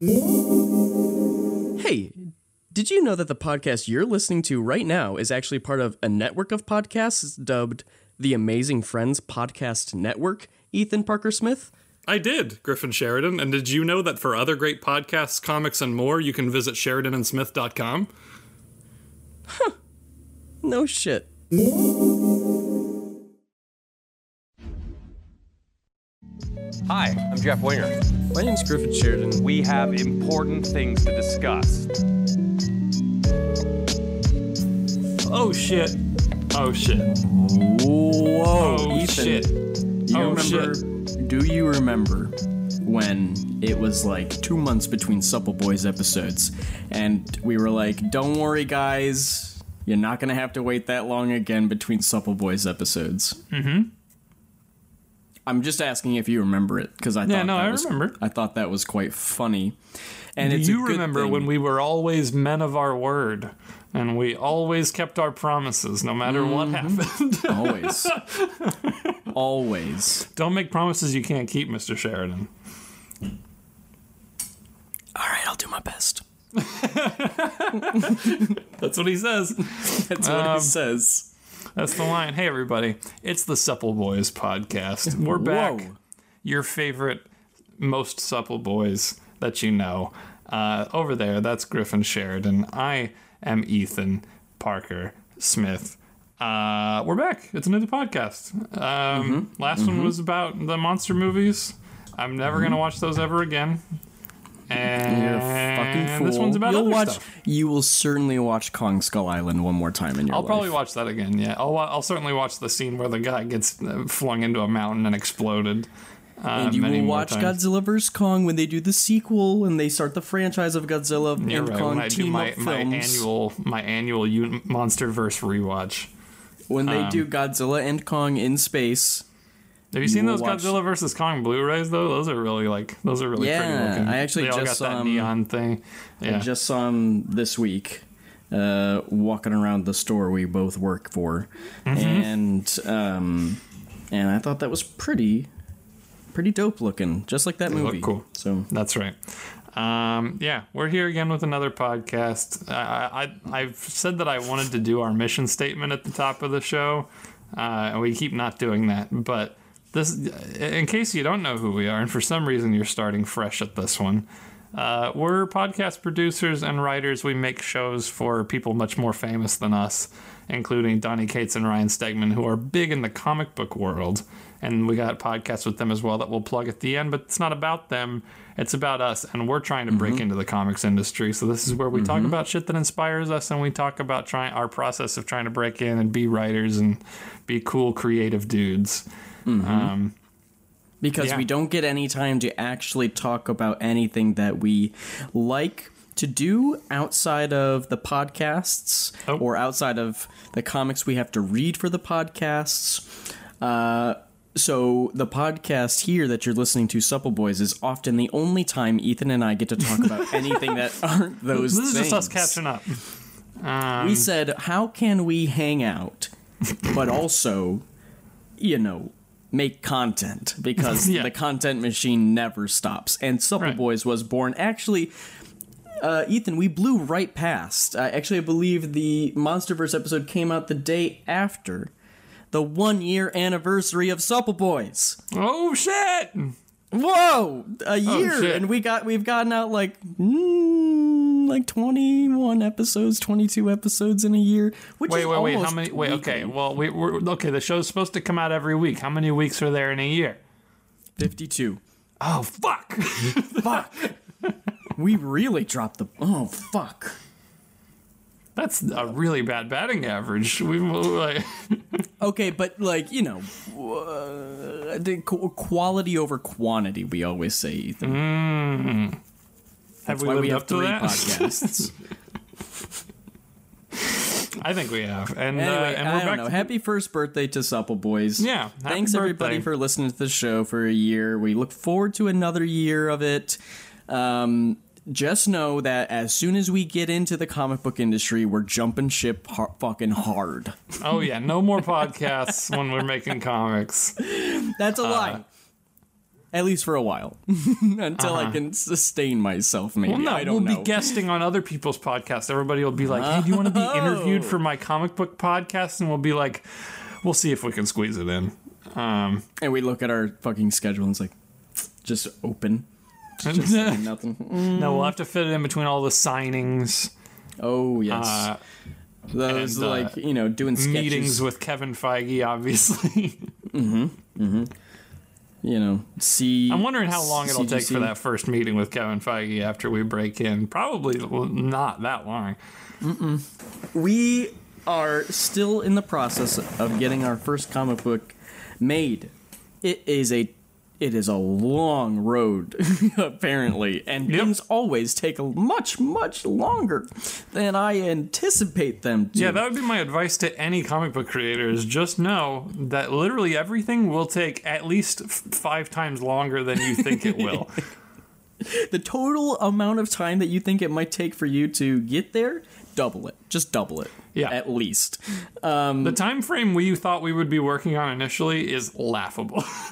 Hey, did you know that the podcast you're listening to right now is actually part of a network of podcasts dubbed the Amazing Friends Podcast Network? Ethan Parker Smith? I did, Griffin Sheridan. And did you know that for other great podcasts, comics, and more, you can visit SheridanandSmith.com? No shit. Hi, I'm Jeff Winger. My name's Griffin Sheridan. We have important things to discuss. Oh shit. Oh shit. Whoa, Oh Ethan. shit. Do you Oh, remember? Do you remember when it was like two months between Supple Boys episodes, and we were like, "Don't worry, guys, you're not gonna have to wait that long again between Supple Boys episodes." Mm-hmm. I'm just asking if you remember it because I Yeah, thought no, that I was, remember. I thought that was quite funny. And Do it's you remember thing. when we were always men of our word and we always kept our promises no matter what Mm-hmm. happened? always, always. Don't make promises you can't keep, Mr. Sheridan. All right, I'll do my best. That's what he says. That's what Um, he says. That's the line. Hey, everybody. It's the Supple Boys podcast. We're back. Whoa. Your favorite, most supple boys that you know. Uh, over there, that's Griffin Sheridan. I am Ethan Parker Smith. Uh, we're back. It's another podcast. Um, Last one was about the monster movies. I'm never going to watch those ever again. And You're a fucking fool. this one's about You'll other watch. stuff. You will certainly watch Kong Skull Island one more time in your life. I'll life. probably watch that again. Yeah, I'll, I'll certainly watch the scene where the guy gets uh, flung into a mountain and exploded. Uh, and you will watch. Godzilla vs Kong when they do the sequel and they start the franchise of Godzilla You're and right. Kong When I do team my, up my films. annual my annual U- MonsterVerse rewatch. when they um, do Godzilla and Kong in space. Have you seen those watch- Godzilla versus Kong Blu-rays though? Those are really like those are really pretty Yeah, looking. I actually they all just saw that 'em- neon thing. Yeah. I just saw him this week, uh, walking around the store we both work for, Mm-hmm. and um, and I thought that was pretty, pretty dope looking, just like that look movie. cool. So That's right. Um, yeah, we're here again with another podcast. I, I, I've said that I wanted to do our mission statement at the top of the show, uh, and we keep not doing that. But this, in case you don't know who we are, and for some reason you're starting fresh at this one, uh, we're podcast producers and writers. We make shows for people much more famous than us, including Donnie Cates and Ryan Stegman, who are big in the comic book world. And we got podcasts with them as well that we'll plug at the end, but it's not about them. It's about us, and we're trying to break into the comics industry. So this is where we talk about shit that inspires us, and we talk about trying our process of trying to break in and be writers and be cool, creative dudes. Um, because Yeah. we don't get any time to actually talk about anything that we like to do outside of the podcasts Oh. or outside of the comics we have to read for the podcasts. Uh, so the podcast here that you're listening to, Supple Boys, is often the only time Ethan and I get to talk about anything that aren't those this is things. just us catching up. Um, we said, how can we hang out, but also, you know, make content because Yeah. the content machine never stops. And Supple Right. Boys was born. Actually, uh, Ethan, we blew right past. Uh, actually, I believe the MonsterVerse episode came out the day after the one year anniversary of Supple Boys. Oh shit! Whoa, a year, Oh, and we got we've gotten out like mm, like twenty one episodes, twenty two episodes in a year. Which Wait, is wait, wait. How many? Wait, okay. Well, we, we're okay. The show's supposed to come out every week. How many weeks are there in a year? fifty two. Oh fuck! Fuck. we really dropped the. Oh fuck. That's a really bad batting average. We like, Okay, but like you know, uh, the quality over quantity. We always say, Ethan. have That's we why lived we have up to three that? podcasts. I think we have. And uh, Anyway, and we're I back don't know. to- Happy first birthday to Supple Boys. Yeah, Thanks everybody for listening to the show for a year. We look forward to another year of it. Um, just know that as soon as we get into the comic book industry, we're jumping ship har- fucking hard. oh yeah, no more podcasts when we're making comics. That's a lie. at least for a while, until I can sustain myself. Maybe Uh-huh. Well, no, I don't we'll know. be guesting on other people's podcasts. Everybody will be like, "Hey, do you want to be interviewed for my comic book podcast?" And we'll be like, "We'll see if we can squeeze it in." Um, and we look at our fucking schedule and it's like, just open. Just nothing. no, we'll have to fit it in between all the signings, Oh yes, uh, those and, uh, like you know doing sketches. meetings with Kevin Feige. Obviously, Mhm. Mhm. you know, see. I'm wondering how long it'll take for that first meeting with Kevin Feige after we break in. Probably not that long. We are still in the process of getting our first comic book made. It is a it is a long road apparently and Yep. things always take much much longer than I anticipate them to. Yeah, that would be my advice to any comic book creators. Just know that literally everything will take at least f- five times longer than you think it will. the total amount of time that you think it might take for you to get there, double it. Just double it. Yeah. At least. Um, um, the time frame we thought we would be working on initially is laughable.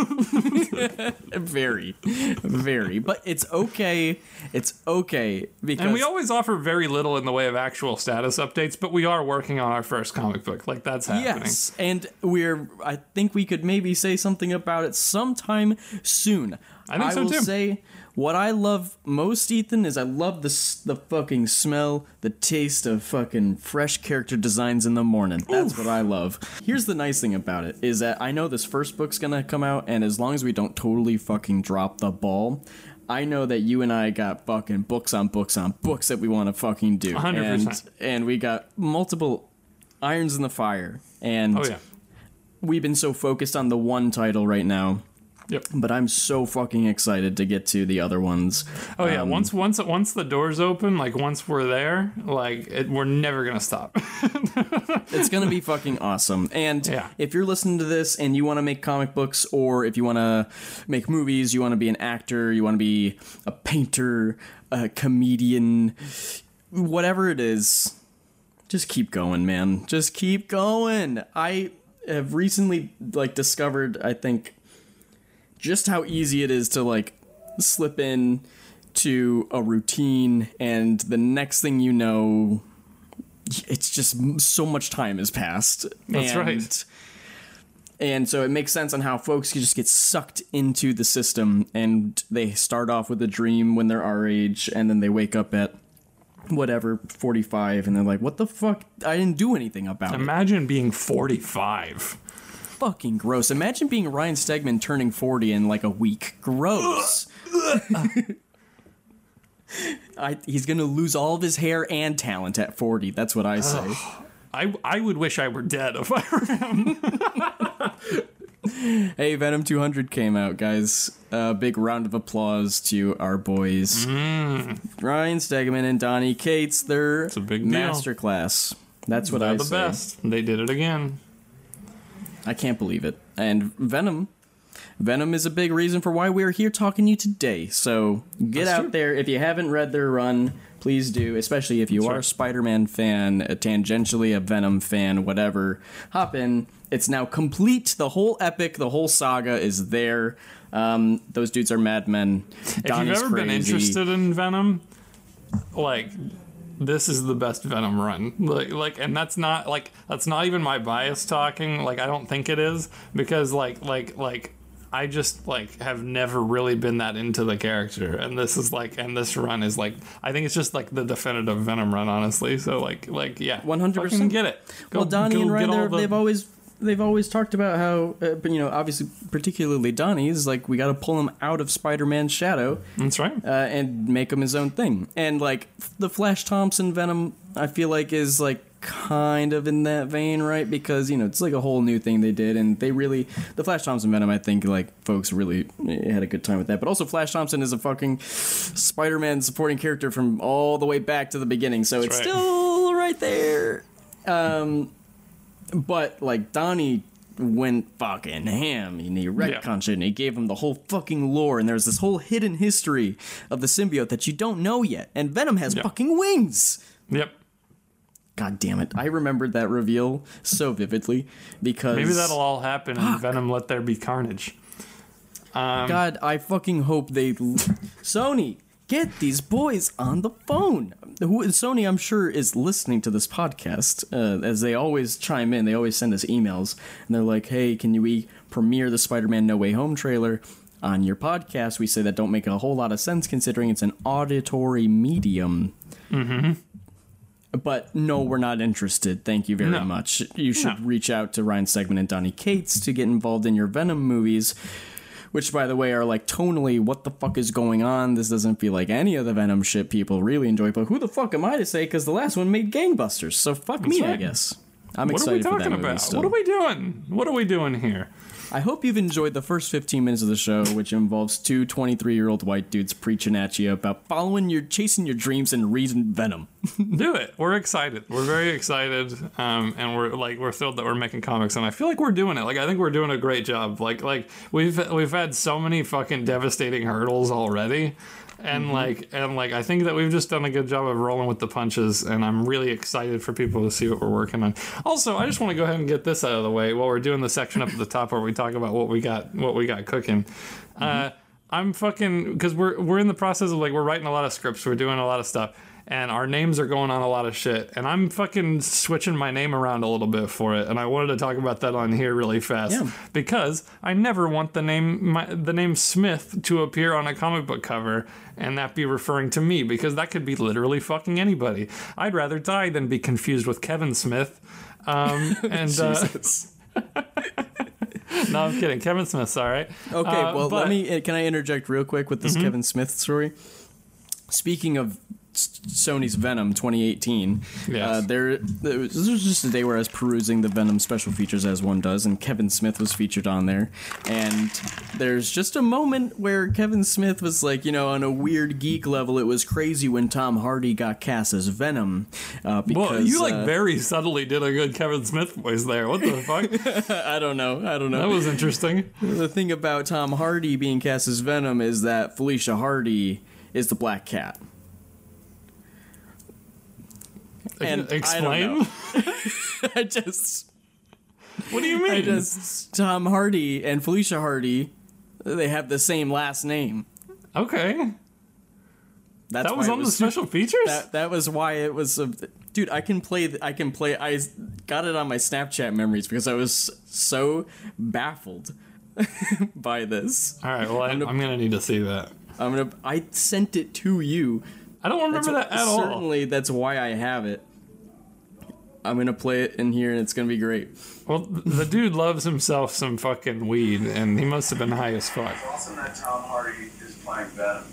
Very. Very. But it's okay. It's okay because and we always offer very little in the way of actual status updates, but we are working on our first comic book. Like that's happening. Yes, and we're. I think we could maybe say something about it sometime soon. I think so, will too. say what I love most, Ethan, is I love the the fucking smell, the taste of fucking fresh character designs in the morning. That's what I love. Here's the nice thing about it is that I know this first book's gonna come out, and as long as we don't totally fucking drop the ball. I know that you and I got fucking books on books on books that we want to fucking do. 100%. And, and we got multiple irons in the fire. And Oh yeah. we've been so focused on the one title right now, Yep. but I'm so fucking excited to get to the other ones. Oh yeah. Um, once once once the doors open, like once we're there, like it, we're never gonna stop. It's gonna be fucking awesome. And Yeah. if you're listening to this and you want to make comic books, or if you want to make movies, you want to be an actor, you want to be a painter, a comedian, whatever it is, just keep going, man. Just keep going. I have recently like discovered, I think, just how easy it is to like slip in to a routine and the next thing you know it's just so much time has passed That's and, right. and so it makes sense on how folks can just get sucked into the system and they start off with a dream when they're our age and then they wake up at whatever 45 and they're like what the fuck i didn't do anything about it Imagine being 45. Fucking gross imagine being ryan stegman turning 40 in like a week gross I, he's gonna lose all of his hair and talent at 40 that's what i say I I would wish I were dead if I were him. Hey, Venom 200 came out, guys. A uh, big round of applause to our boys. Ryan Stegman and Donnie Cates, their a big deal. masterclass. That's what They're I the say. best. They did it again. I can't believe it. And Venom, Venom is a big reason for why we're here talking to you today. So get That's out true. there. If you haven't read their run, please do. Especially if you are a. Spider-Man fan, a tangentially a Venom fan, whatever. Hop in. It's now complete. The whole epic, the whole saga is there. Um, those dudes are madmen. If you've ever been interested in Venom, like this is the best Venom run. Like like and that's not like that's not even my bias talking. Like I don't think it is because like like like I just like have never really been that into the character and this is like and this run is like I think it's just like the definitive Venom run honestly. So like like yeah. 100%. get it. Go- well, Donnie and Ryan, the- they've always they've always talked about how, uh, but you know, obviously, particularly Donnie is like we got to pull him out of Spider-Man's shadow That's right. uh, and make him his own thing. And like the Flash Thompson Venom, I feel like is like kind of in that vein, right? Because you know it's like a whole new thing they did, and they really the Flash Thompson Venom. I think like folks really eh, had a good time with that. But also, Flash Thompson is a fucking Spider-Man supporting character from all the way back to the beginning, so it's right. still right there. Um, but like Donnie went fucking ham and he retconned it and he gave him the whole fucking lore and there's this whole hidden history of the symbiote that you don't know yet and Venom has Yeah. fucking wings. Yep. God damn it. I remembered that reveal so vividly because Maybe that'll all happen in Venom Let There Be Carnage. Um, God, I fucking hope they. Sony, get these boys on the phone. Who Sony, I'm sure, is listening to this podcast. Uh, as they always chime in, they always send us emails, and they're like, "Hey, can we premiere the Spider-Man No Way Home trailer?" On your podcast, we say that don't make a whole lot of sense considering it's an auditory medium. But no, we're not interested. Thank you very No. much. You should No. reach out to Ryan Stegman and Donnie Cates to get involved in your Venom movies, which, by the way, are like tonally, what the fuck is going on? This doesn't feel like any of the Venom shit people really enjoy. But who the fuck am I to say? Because the last one made gangbusters. So fuck me, I guess. I'm What are we excited for that talking about? What are we doing? What are we doing here? I hope you've enjoyed the first 15 minutes of the show, which involves two 23 year old white dudes preaching at you about following your, chasing your dreams and reading Venom. do it. We're excited. We're very excited, um, and we're like we're thrilled that we're making comics, and I feel like we're doing it. Like I think we're doing a great job. Like like we've we've had so many fucking devastating hurdles already. And like and like I think that we've just done a good job of rolling with the punches and I'm really excited for people to see what we're working on. Also, I just want to go ahead and get this out of the way while we're doing the section up at the top where we talk about what we got what we got cooking. Uh, I'm fucking because we're we're in the process of like we're writing a lot of scripts, we're doing a lot of stuff, and our names are going on a lot of shit, and I'm fucking switching my name around a little bit for it, and I wanted to talk about that on here really fast Yeah. because I never want the name my, the name Smith to appear on a comic book cover and that be referring to me because that could be literally fucking anybody. I'd rather die than be confused with Kevin Smith. Um, and uh, no, I'm kidding. Kevin Smith's all right. Okay, Uh, well, but- let me. uh, Can I interject real quick with this Kevin Smith story? Speaking of Sony's Venom 2018, Yes. uh, there, there was, this was just a day where I was perusing the Venom special features as one does, and Kevin Smith was featured on there. And there's just a moment where Kevin Smith was like, you know, on a weird geek level, it was crazy when Tom Hardy got cast as Venom. Uh, because Well, you like uh, very subtly did a good Kevin Smith voice there. What the fuck? I don't know, I don't know. That was interesting. The thing about Tom Hardy being cast as Venom is that Felicia Hardy is the Black Cat. And I Explain. know. I just, What do you mean? I just, Tom Hardy and Felicia Hardy, they have the same last name. okay. That's That was on the special features. That, that was why it was. A, dude, I can play. I can play. I got it on my Snapchat memories because I was so baffled by this. All right. Well, I, I'm gonna- gonna, need to see that. I'm gonna. I sent it to you. I don't remember that at all. Certainly, that's why I have it. I'm gonna play it in here, and it's gonna be great. Well, the dude loves himself some fucking weed, and he must have been high as fuck. It's awesome that Tom Hardy is playing Venom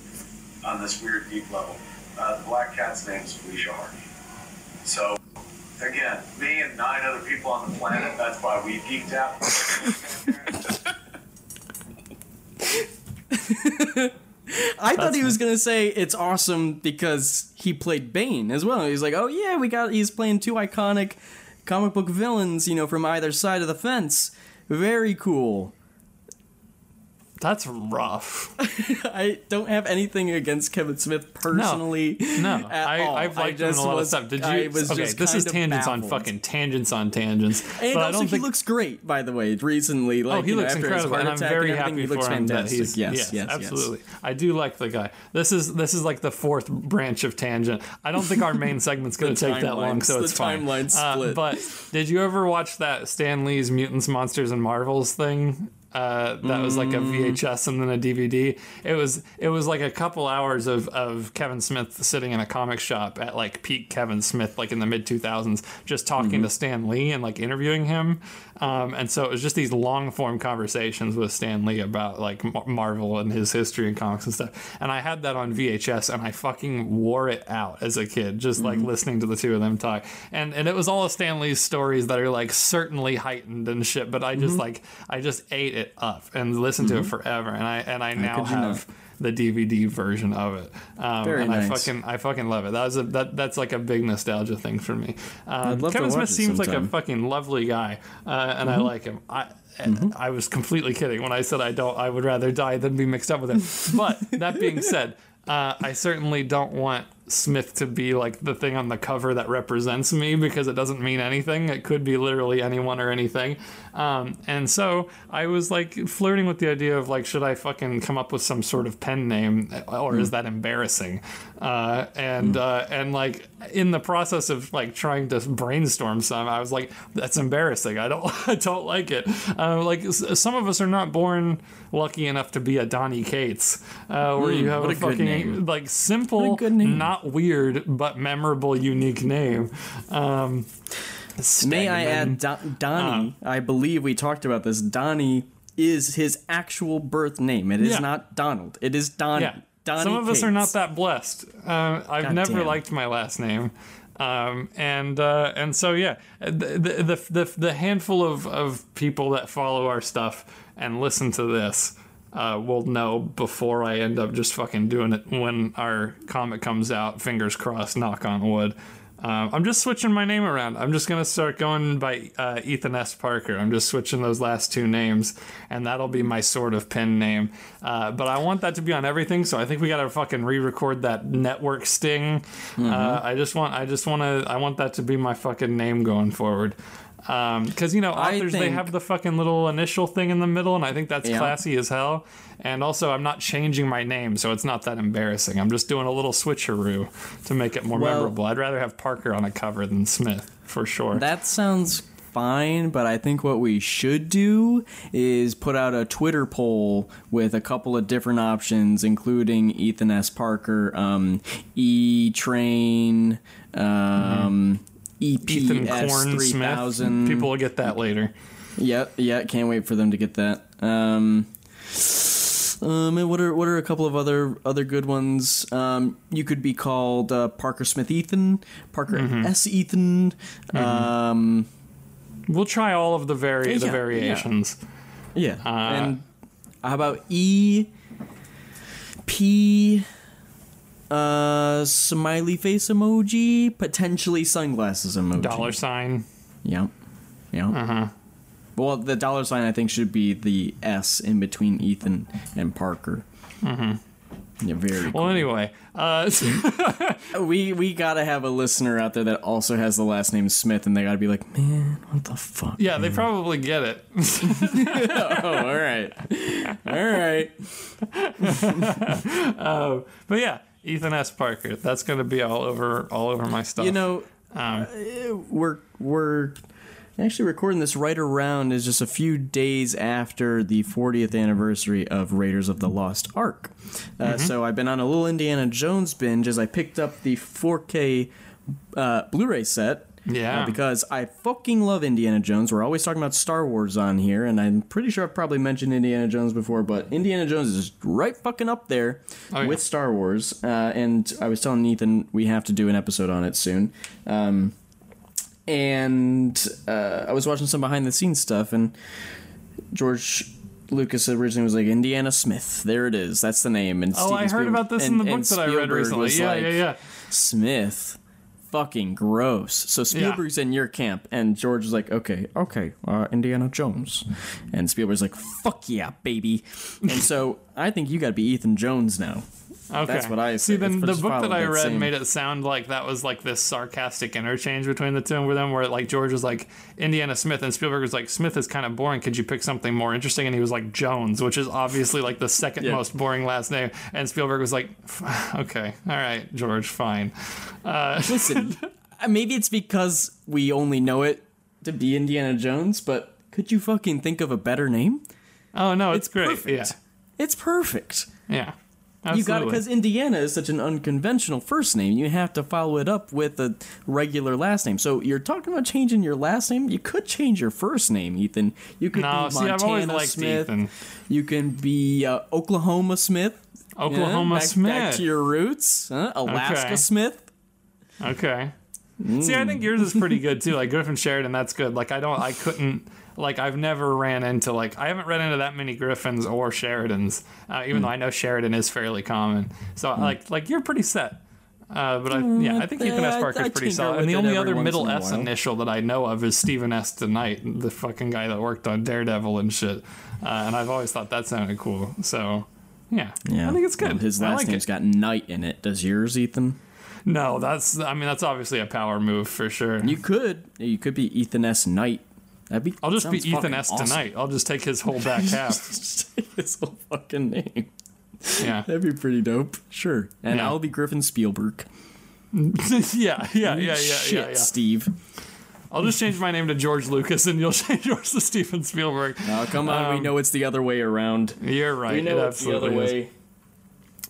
on this weird deep level. Uh, the Black Cat's name is Felicia Hardy. So, again, me and nine other people on the planet, that's why we geeked out. I thought he was gonna say it's awesome because he played Bane as well. He's like, oh yeah, we got. He's playing two iconic comic book villains, you know, from either side of the fence. Very cool. That's rough. I don't have anything against Kevin Smith personally. No, at I, all. I've I liked him in a lot was- of stuff. Did you? Okay, just this is tangents on fucking tangents on tangents. And but I also, don't think he think. looks great, by the way. Recently, like Oh, he you know, incredible, and I'm very and happy he looks for him that he's yes, yes, yes, absolutely. I do like the guy. This is this is like the fourth branch of tangent. I don't think our main segment's going to take that long, so it's fine. timeline Uh, split. but did you ever watch that Stan Lee's Mutants, Monsters, and Marvels thing? Uh, that was like a Mm. VHS and then a DVD. It was it was like a couple hours of, of Kevin Smith sitting in a comic shop at like peak Kevin Smith, like in the mid two thousands, just talking Mm-hmm. to Stan Lee and like interviewing him. Um, and so it was just these long form conversations with Stan Lee about like Mar- Marvel and his history and comics and stuff. And I had that on VHS and I fucking wore it out as a kid, just like listening to the two of them talk. And and it was all of Stan Lee's stories that are like certainly heightened and shit, but I just like I just ate it up and listened to it forever. And I and I now could you have the DVD version of it. Um, Very and I fucking I fucking love it. That was a that that's like a big nostalgia thing for me. Um, I'd love to Kevin Smith seems like a fucking lovely guy, uh, and I like him. I I was completely kidding when I said I don't. I would rather die than be mixed up with him. But that being said, uh, I certainly don't want Smith to be like the thing on the cover that represents me because it doesn't mean anything. It could be literally anyone or anything. Um, and so I was like flirting with the idea of like, should I fucking come up with some sort of pen name or is that embarrassing? Uh, and uh, and like in the process of like trying to brainstorm some, I was like, that's embarrassing. I don't I don't like it. Uh, like some of us are not born lucky enough to be a Donnie Cates, uh, where you have a, a fucking like simple, not weird but memorable, unique name. Um, May I add, Don- Donnie? Uh. I believe we talked about this. Donnie is his actual birth name. It is Yeah. not Donald. It is Donnie. Yeah. Donnie Some of us are not that blessed. Uh, I've God never damn. liked my last name. Um, and uh, and so yeah, the the, the the the handful of, of people that follow our stuff and listen to this uh, will know before I end up just fucking doing it when our comic comes out. Fingers crossed. Knock on wood. Um, I'm just switching my name around. I'm just gonna start going by uh, Ethan S. Parker. I'm just switching those last two names, and that'll be my sort of pen name. Uh, but I want that to be on everything, so I think we gotta fucking re-record that network sting. Uh, I just want, I just want to, I want that to be my fucking name going forward. Because you know, authors they have the fucking little initial thing in the middle, and I think that's Yeah. classy as hell. And also, I'm not changing my name, so it's not that embarrassing. I'm just doing a little switcheroo to make it more Well- memorable. I'd rather have Parker on a cover than Smith for sure. That sounds fine, but I think what we should do is put out a Twitter poll with a couple of different options, including Ethan S. Parker, um, E Train, um, Ethan EPS Corn three Smith. People will get that later. Yep, yeah, can't wait for them to get that. Um, um, and what are what are a couple of other other good ones? Um, you could be called uh, Parker Smith Ethan, Parker Mm-hmm. S Ethan. Um, We'll try all of the vari- the Yeah, variations. yeah, Uh, and how about E P uh smiley face emoji, potentially sunglasses emoji. Dollar sign. Yep. Yep. Uh-huh. Well, the dollar sign I think should be the S in between Ethan and Parker. Mm-hmm. Yeah, very. Well, anyway, uh. We we gotta have a listener out there that also has the last name Smith, and they gotta be like, man, what the fuck? yeah, they probably get it. Oh, all right, all right. But yeah, Ethan S. Parker. That's gonna be all over all over my stuff. You know, Um, uh, we're we're actually recording this right around is just a few days after the 40th anniversary of Raiders of the Lost Ark. Uh, So I've been on a little Indiana Jones binge as I picked up the 4K uh, Blu-ray set. Yeah. uh, because I fucking love Indiana Jones. We're always talking about Star Wars on here, and I'm pretty sure I've probably mentioned Indiana Jones before, but Indiana Jones is right fucking up there Oh, yeah. with Star Wars. Uh, and I was telling Ethan we have to do an episode on it soon. Um, and uh, I was watching some behind the scenes stuff, and George Lucas originally was like Indiana Smith. There it is. That's the name. And oh, I heard Spielberg- about this in the book that I read recently. Yeah, like, yeah, yeah. Smith. Fucking gross. So Spielberg's in your camp, and George is like, okay, okay, uh, Indiana Jones, and Spielberg's like, fuck yeah, baby. And so I think you got to be Ethan Jones now. Okay. That's what I see. Then the book that I read same- made it sound like that was like this sarcastic interchange between the two of them, where like George was like Indiana Smith and Spielberg was like Smith is kind of boring. Could you pick something more interesting? And he was like Jones, which is obviously like the second Yeah. most boring last name. And Spielberg was like, okay, all right, George, fine. Uh, Listen, uh, maybe it's because we only know it to be Indiana Jones, but could you fucking think of a better name? oh no, it's, great. perfect. It's perfect. Yeah, yeah. You got it because Indiana is such an unconventional first name. You have to follow it up with a regular last name. So you're talking about changing your last name. You could change your first name, Ethan. You could No, be see, Montana I've always liked Smith. Ethan. You can be uh, Oklahoma Smith. Oklahoma back, Smith. Back to your roots. Huh? Alaska Okay. Smith. Okay. See, I think yours is pretty good too. Like Griffin Sheridan, that's good. Like I don't, I couldn't, like I've never ran into like I haven't ran into that many Griffins or Sheridans, uh, even though I know Sheridan is fairly common. So like, like you're pretty set. Uh, but I, yeah, I think Ethan S. I- Parker's pretty solid. And the only other middle S initial that I know of is Steven S. DeKnight, the fucking guy that worked on Daredevil and shit. Uh, and I've always thought that sounded cool. So yeah, Yeah, I think it's good. Well, his last like name's it. got Knight in it. Does yours, Ethan? No, that's I mean that's obviously a power move for sure. You could. You could be Ethan S. Knight. That'd be. I'll just be Ethan S awesome. DeKnight. I'll just take his whole back half. Just take his whole fucking name. Yeah. That'd be pretty dope. Sure. And Yeah. I'll be Griffin Spielberg. yeah, yeah, yeah, yeah, Shit, yeah, yeah. Steve. I'll just change my name to George Lucas, and you'll change yours to Steven Spielberg. Oh, come on. we Um, know it's the other way around. You're right. We know it it's the other is.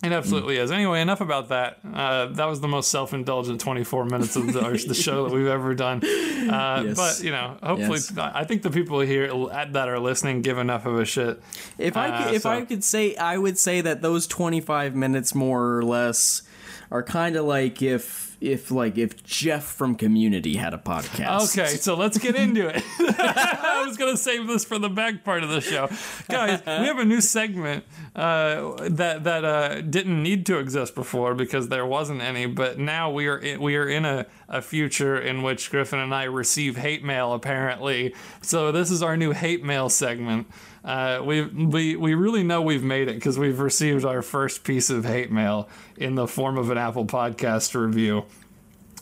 It absolutely is. Anyway, enough about that. Uh, that was the most self-indulgent 24 minutes of the, the show that we've ever done. Uh, Yes. But you know, hopefully, Yes. I think the people here that are listening give enough of a shit. If I Uh, could, if so- I could say, I would say that those 25 minutes more or less are kind of like if if like if Jeff from Community had a podcast. Okay, so let's get into it. I was gonna save this for the back part of the show, guys. We have a new segment uh, that that uh, didn't need to exist before because there wasn't any, but now we are in, we are in a, a future in which Griffin and I receive hate mail apparently. So this is our new hate mail segment. Uh, we we we really know we've made it because we've received our first piece of hate mail in the form of an Apple Podcast review.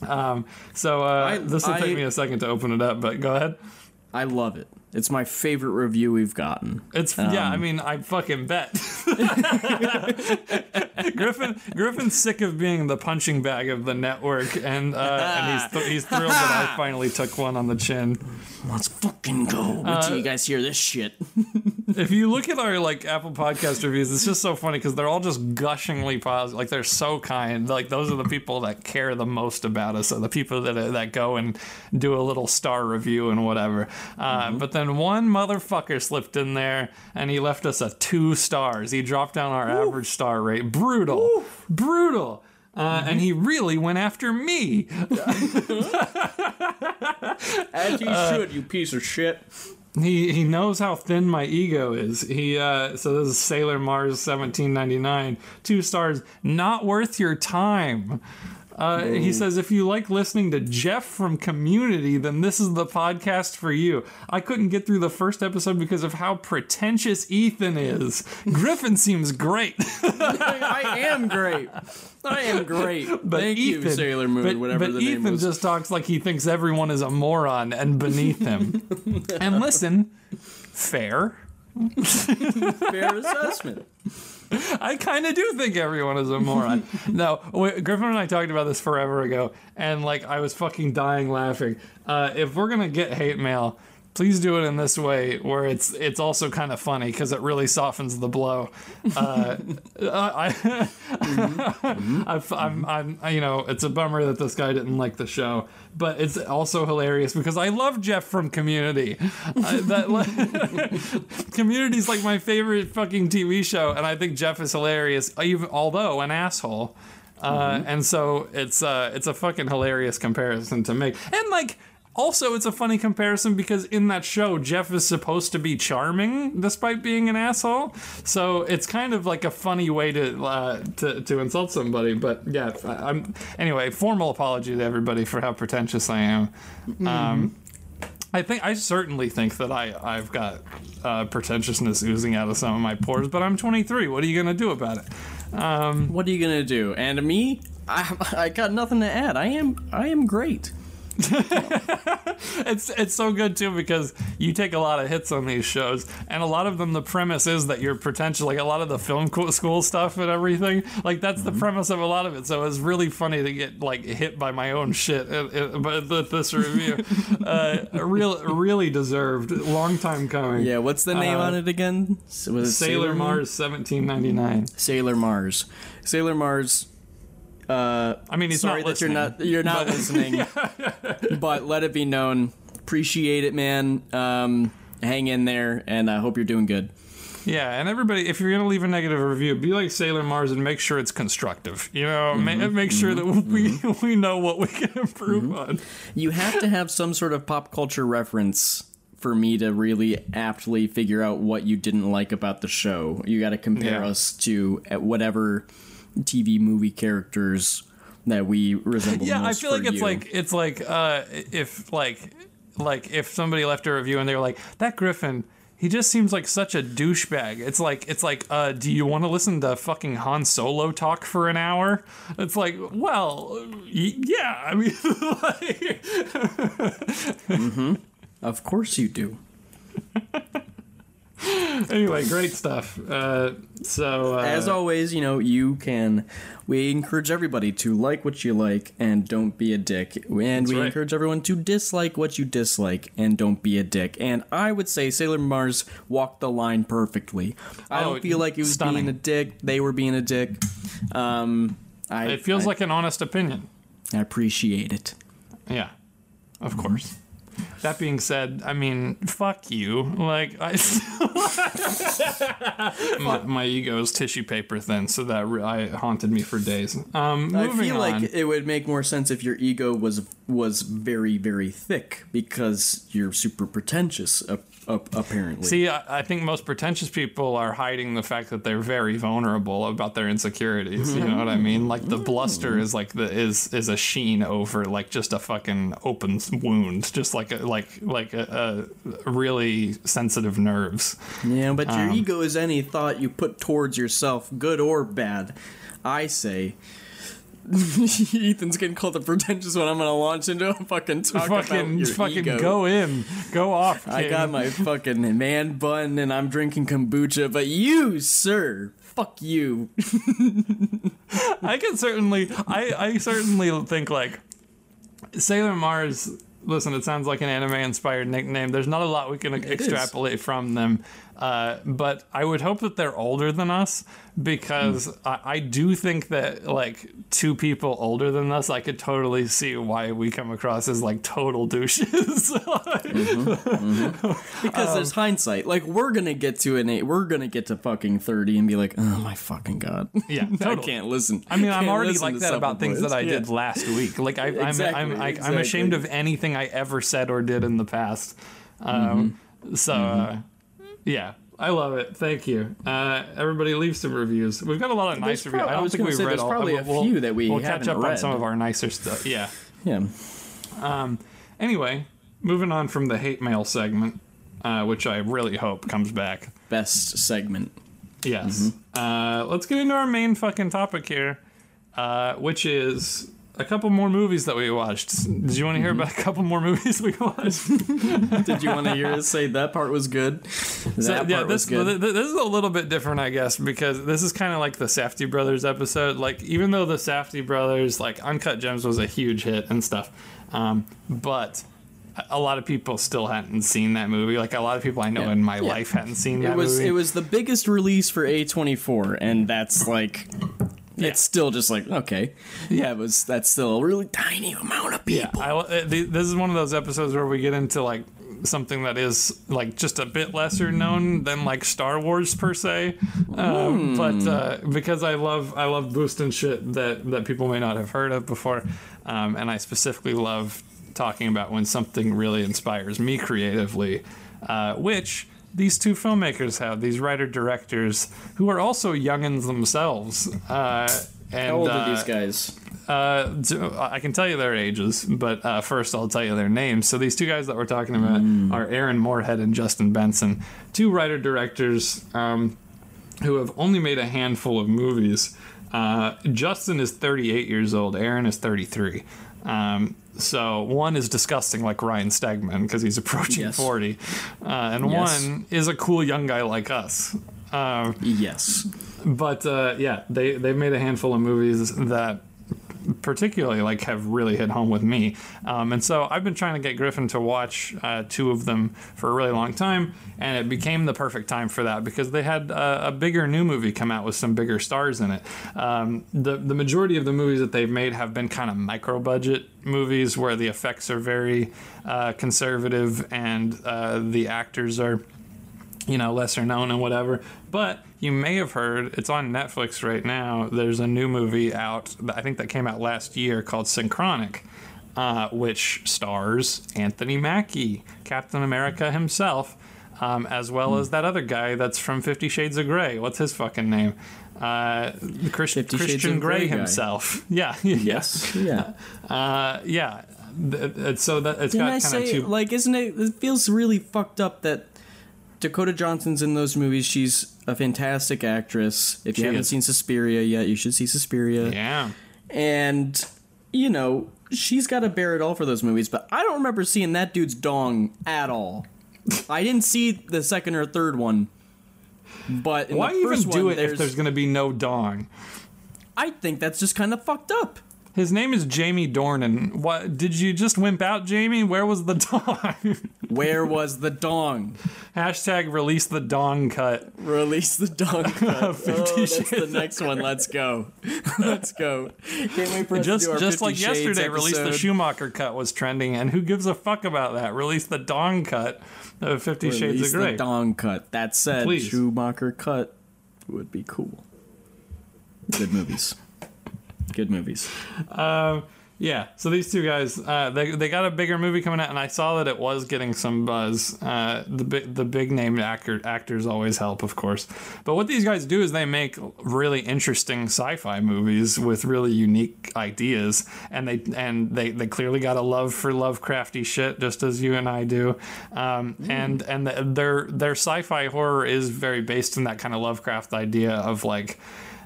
Um, so uh, I- this will take me a second to open it up, but go ahead. I love it. It's my favorite review we've gotten. It's yeah. Um, I mean, I fucking bet. Griffin Griffin's sick of being the punching bag of the network, and uh, and he's th- he's thrilled that I finally took one on the chin. Let's fucking go. Wait Uh, till you guys hear this shit. If you look at our like Apple Podcast reviews, it's just so funny because they're all just gushingly positive. Like they're so kind. Like those are the people that care the most about us. Are the people that that go and do a little star review and whatever. Uh, But then one motherfucker slipped in there and he left us a two stars. He dropped down our average star rate. Brutal, brutal. Uh, And he really went after me. As you should, you piece of shit. He he knows how thin my ego is. He uh so this is Sailor Mars 1799, two stars, not worth your time. Uh, he says, if you like listening to Jeff from Community, then this is the podcast for you. I couldn't get through the first episode because of how pretentious Ethan is. Griffin seems great. I am great. I am great. But Thank Ethan, you, Sailor Moon, but, whatever but the Ethan name was. just talks like he thinks everyone is a moron and beneath him. and listen, fair. Fair assessment. I kind of do think everyone is a moron. no, wait, Griffin and I talked about this forever ago, and like I was fucking dying laughing. Uh, if we're gonna get hate mail, please do it in this way, where it's it's also kind of funny because it really softens the blow. Uh, I, I've, I'm, I'm, I- you know, it's a bummer that this guy didn't like the show, but it's also hilarious because I love Jeff from Community. I, that Community's like my favorite fucking TV show, and I think Jeff is hilarious, even although an asshole. Uh, and so it's uh, it's a fucking hilarious comparison to make, and like. Also, it's a funny comparison because in that show, Jeff is supposed to be charming despite being an asshole. So it's kind of like a funny way to uh, to, to insult somebody. But yeah, I'm anyway. Formal apology to everybody for how pretentious I am. Um, I think I certainly think that I I've got uh, pretentiousness oozing out of some of my pores. But I'm 23. What are you gonna do about it? What are you gonna do? And me, I, I got nothing to add. I am, I am great. it's it's so good too because you take a lot of hits on these shows, and a lot of them the premise is that you're potential like a lot of the film school stuff and everything. Like that's the premise of a lot of it. So it's really funny to get like hit by my own shit. uh, uh, But this review, uh, real really deserved. Long time coming. Yeah. What's the name Uh, on it again? Was it Sailor Moon? Mars 1799. Sailor Mars. Sailor Mars. Uh, I mean, he's sorry that you're not you're not but- listening, but let it be known. Appreciate it, man. Um, hang in there, and I hope you're doing good. Yeah, and everybody, if you're gonna leave a negative review, be like Sailor Mars and make sure it's constructive. You know, ma- make sure that we we know what we can improve on. You have to have some sort of pop culture reference for me to really aptly figure out what you didn't like about the show. You got to compare Yeah. us to uh, whatever TV movie characters that we resemble. Yeah, I feel like it's you. like it's like uh, if like like if somebody left a review and they were like that Griffin. he just seems like such a douchebag. It's like it's like, uh, do you want to listen to fucking Han Solo talk for an hour? It's like, well, y- yeah. I mean, like, Of course you do. anyway, great stuff. Uh, so uh, As always, you know, you can. We encourage everybody to like what you like and don't be a dick. And we right. encourage everyone to dislike what you dislike and don't be a dick. And I would say Sailor Mars walked the line perfectly. I Oh, don't feel like he was stunning. being a dick. They were being a dick. Um, I, it feels I, like an honest opinion. I appreciate it. Yeah, of course. That being said, I mean, fuck you. Like, I, my, my ego is tissue paper thin, so that re- I haunted me for days. Um, I feel on. like it would make more sense if your ego was was very very thick because you're super pretentious. Apparently, See, I, I think most pretentious people are hiding the fact that they're very vulnerable about their insecurities. You know what I mean? Like the bluster is like the is is a sheen over like just a fucking open wound, just like a like like a, a really sensitive nerves. Yeah, but Um, your ego is any thought you put towards yourself, good or bad. I say. Ethan's getting called a pretentious one. I'm gonna launch into a fucking talk about fucking your fucking ego. go in, go off. I got my fucking man bun and I'm drinking kombucha, but you, sir, fuck you. I can certainly, I, I certainly think like Sailor Mars. Listen, it sounds like an anime-inspired nickname. There's not a lot we can extrapolate from them, uh, but I would hope that they're older than us because I, I do think that like two people older than us, I could totally see why we come across as like total douches. Because Um, there's hindsight. Like we're gonna get to an eight, we're gonna get to fucking thirty and be like, oh my fucking god. Yeah, I totally. can't listen. I mean, I'm already like that about things that I Boys. did last week. Like I, I'm, Exactly, I'm, I, I'm ashamed of anything I ever said or did in the past. Um, Mm-hmm. So, uh, yeah, I love it. Thank you. Uh, everybody, leave some reviews. We've got a lot of nice There's reviews. I don't was think we've say read there's all. probably uh, a we'll- few that we We'll catch up on some of our nicer stuff. Yeah. Yeah. Anyway, moving on from the hate mail segment, uh, which I really hope comes back. Best segment. Yes. Uh, let's get into our main fucking topic here, uh, which is a couple more movies that we watched. Did you want to hear about a couple more movies we watched? Did you want to hear us say that part was good? That So, part yeah, was this good. th- this is a little bit different, I guess, because this is kind of like the Safdie brothers episode. Like, even though the Safdie brothers, like Uncut Gems, was a huge hit and stuff, um, but a- a lot of people still hadn't seen that movie. Like, a lot of people I know Yeah. in my Yeah. life hadn't seen that it was movie. it was the biggest release for A24 and that's like it's still just like okay. Yeah, it was that's still a really tiny amount of Yeah, people. I, uh, this is one of those episodes where we get into like something that is like just a bit lesser known than like Star Wars per se, um, but uh, because I love I love boosting shit that that people may not have heard of before, um, and I specifically love talking about when something really inspires me creatively, uh, which. These two filmmakers have these writer directors who are also youngins themselves. Uh, and, How old are uh, these guys? uh, I can tell you their ages, but uh, first I'll tell you their names. So these two guys that we're talking about are Aaron Moorhead and Justin Benson, two writer directors um, who have only made a handful of movies. Uh, Justin is 38 years old. Aaron is 33. Um, so one is disgusting like Ryan Stegman because he's approaching Yes. 40, uh, and Yes. one is a cool young guy like us. Um, Yes. but uh, yeah, they they've made a handful of movies that particularly like have really hit home with me. Um, and so I've been trying to get Griffin to watch uh, two of them for a really long time, and it became the perfect time for that because they had a, a bigger new movie come out with some bigger stars in it. Um, the the majority of the movies that they've made have been kind of micro budget movies where the effects are very uh, conservative and uh, the actors are you know, lesser known and whatever. But you may have heard it's on Netflix right now. There's a new movie out, I think that came out last year called Synchronic, uh, which stars Anthony Mackie, Captain America himself, um, as well as that other guy that's from Fifty Shades of Grey. What's his fucking name? Uh, Chris, Christian Grey Grey himself. Yeah. Yes. Yeah. Uh, yeah. Th- So that it's Didn't got kind of say two. like isn't it it feels really fucked up that Dakota Johnson's in those movies. She's a fantastic actress. If you She haven't is. seen Suspiria yet, you should see Suspiria. Yeah. And you know, she's got to bear it all for those movies. But I don't remember seeing that dude's dong at all. I didn't see the second or third one. But in Why the even do one, it if there's going to be no dong? I think that's just kind of fucked up. His name is Jamie Dornan. What did you just wimp out, Jamie? Where was the dong? Where was the dong? Hashtag release the dong cut. Release the dong cut. Fifty oh, that's the next one. Let's go. Let's go. Can't wait for us Just to just 50 like Shades yesterday, release the. Schumacher cut was trending, and who gives a fuck about that? Release the dong cut of Fifty Shades Release of the Grey. dong cut. That said, Please. Schumacher cut would be cool. Good movies. Good movies. Yeah, so these two guys, uh, they they got a bigger movie coming out, and I saw that it was getting some buzz. Uh, the big the big name actor actors always help, of course. But what these guys do is they make really interesting sci-fi movies with really unique ideas, and they and they, they clearly got a love for Lovecrafty shit, just as you and I do. Um, And and the, their their sci-fi horror is very based in that kind of Lovecraft idea of like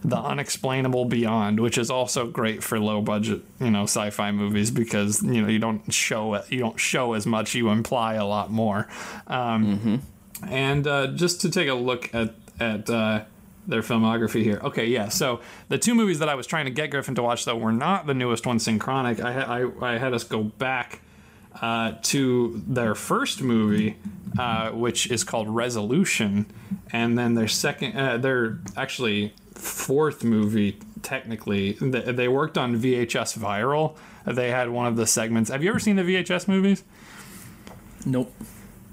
the unexplainable beyond, which is also great for low budget, you know, sci-fi movies because you know you don't show it, you don't show as much, you imply a lot more. Um, And uh, just to take a look at at uh, their filmography here. Okay, yeah. So the two movies that I was trying to get Griffin to watch though were not the newest one, Synchronic. I I, I had us go back uh, to their first movie, uh, which is called Resolution, and then their second, uh, their actually fourth movie. Technically, they, they worked on VHS Viral. They had one of the segments. Have you ever seen the VHS movies? Nope.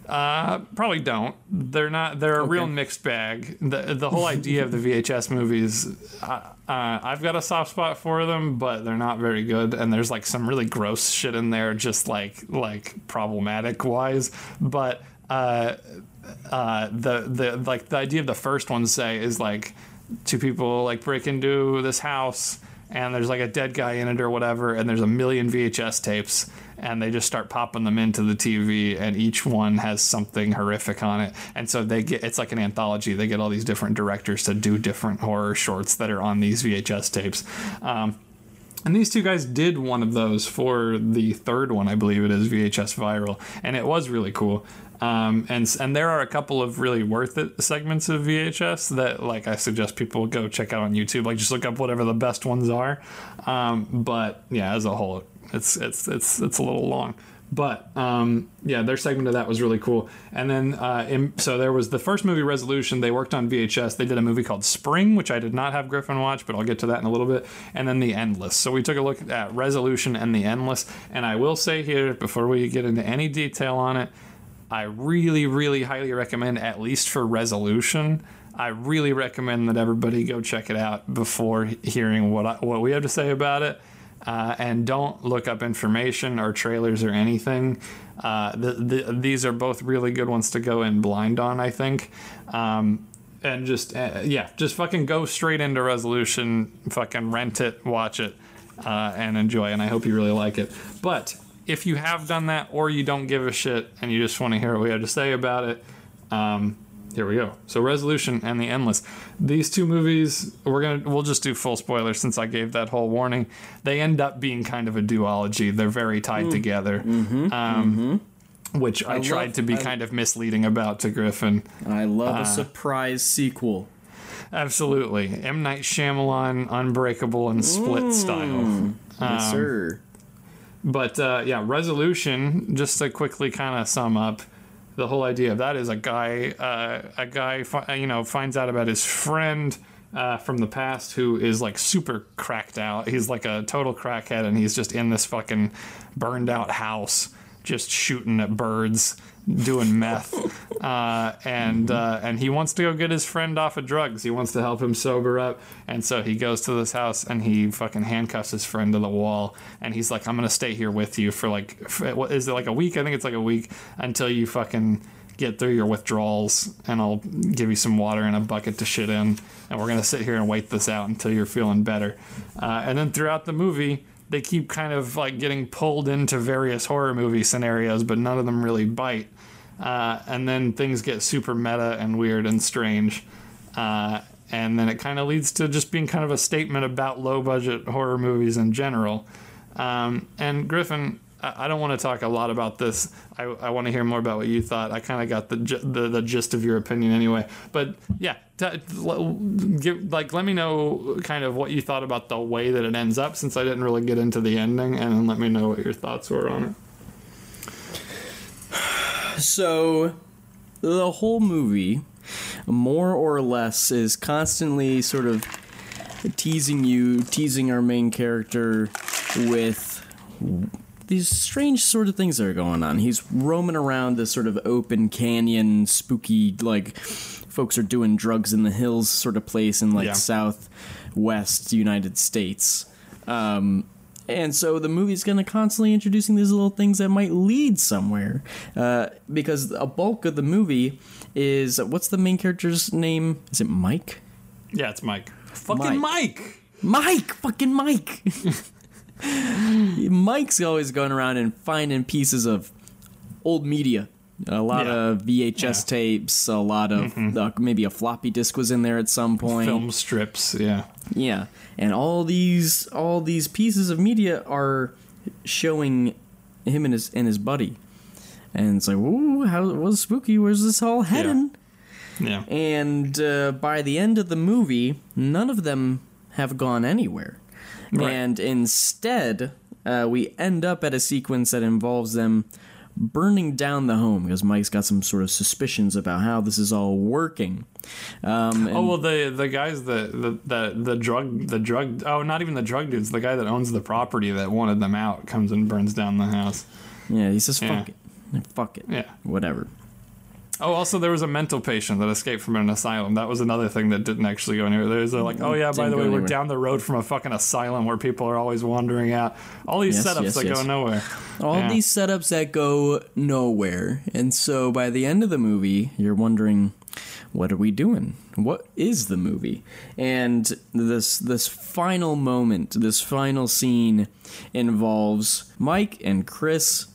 Uh, probably don't. They're not. They're a real mixed bag. the The whole idea of the VHS movies, uh, uh, I've got a soft spot for them, but they're not very good. And there's like some really gross shit in there, just like like problematic wise. But uh, uh, the the like the idea of the first one say is like two people like break into this house and there's like a dead guy in it or whatever and there's a million VHS tapes and they just start popping them into the TV and each one has something horrific on it. And so they get it's like an anthology. They get all these different directors to do different horror shorts that are on these VHS tapes. Um, and these two guys did one of those for the third one, I believe it is VHS Viral, and it was really cool. Um, and and there are a couple of really worth it segments of VHS that like I suggest people go check out on YouTube. Like just look up whatever the best ones are. Um, but yeah, as a whole, it's it's it's it's a little long. But um, yeah, their segment of that was really cool. And then uh, in, so there was the first movie Resolution. They worked on VHS. They did a movie called Spring, which I did not have Griffin watch, but I'll get to that in a little bit. And then The Endless. So we took a look at Resolution and The Endless. And I will say here before we get into any detail on it, I really, really highly recommend, at least for Resolution. I really recommend that everybody go check it out before hearing what I, what we have to say about it. Uh, and don't look up information or trailers or anything. Uh, the, the, these are both really good ones to go in blind on, I think. Um, and just uh, yeah, just fucking go straight into resolution, fucking rent it, watch it, uh, and enjoy. And I hope you really like it. But if you have done that, or you don't give a shit and you just want to hear what we have to say about it, um, here we go. So Resolution and The Endless. These two movies, we're gonna we'll just do full spoilers since I gave that whole warning. They end up being kind of a duology. They're very tied together. um, Which I, tried love- to be I- kind of misleading about to Griffin. I love Uh, a surprise sequel. Absolutely. M. Night Shyamalan, Unbreakable, and Split style. yes, sir. But uh, yeah, resolution. Just to quickly kind of sum up, the whole idea of that is a guy, uh, a guy, fi- you know, finds out about his friend uh, from the past who is like super cracked out. He's like a total crackhead, and he's just in this fucking burned out house, just shooting at birds, doing meth, uh, and uh, and he wants to go get his friend off of drugs. He wants to help him sober up, and so he goes to this house and he fucking handcuffs his friend to the wall, and he's like, "I'm gonna stay here with you for like, for, what is it like a week? I think it's like a week until you fucking." Get through your withdrawals, and I'll give you some water and a bucket to shit in, and we're gonna sit here and wait this out until you're feeling better. Uh, and then throughout the movie, they keep kind of like getting pulled into various horror movie scenarios, but none of them really bite. Uh, and then things get super meta and weird and strange. Uh, and then it kind of leads to just being kind of a statement about low budget horror movies in general. Um, and Griffin, I, I don't want to talk a lot about this. I, I want to hear more about what you thought. I kind of got the, the the gist of your opinion anyway. But yeah, give, like let me know kind of what you thought about the way that it ends up, since I didn't really get into the ending, and let me know what your thoughts were on it. So, the whole movie, more or less, is constantly sort of teasing you, teasing our main character with these strange sort of things that are going on. He's roaming around this sort of open canyon, spooky, like folks are doing drugs in the hills sort of place in like Yeah. southwest United States. Um, and so the movie's going to constantly introducing these little things that might lead somewhere. Uh, because a bulk of the movie is what's the main character's name? Is it Mike? Yeah, it's Mike. Fucking Mike. Mike, fucking Mike. Mike's always going around and finding pieces of old media. A lot Yeah. of VHS Yeah. Mm-hmm. tapes, a lot of uh, maybe a floppy disk was in there at some point. Film strips. Yeah. Yeah, and all these all these pieces of media are showing him and his and his buddy, and it's like, ooh, how was spooky? Where's this all heading? Yeah. And uh, by the end of the movie, none of them have gone anywhere, Right. and instead, uh, we end up at a sequence that involves them burning down the home because Mike's got some sort of suspicions about how this is all working. Um, Oh well, the the guys that the, the the drug the drug oh not even the drug dudes the guy that owns the property that wanted them out comes and burns down the house. Yeah, he says, Yeah. fuck it. Fuck it. Yeah. Whatever. Oh, also there was a mental patient that escaped from an asylum. That was another thing that didn't actually go anywhere. There's a, like, oh yeah, by the way, we're down the road from a fucking asylum where people are always wandering out. All these Yes, setups yes, that yes. go nowhere. All Yeah. these setups that go nowhere. And so by the end of the movie, you're wondering, what are we doing? What is the movie? And this this final moment, this final scene involves Mike and Chris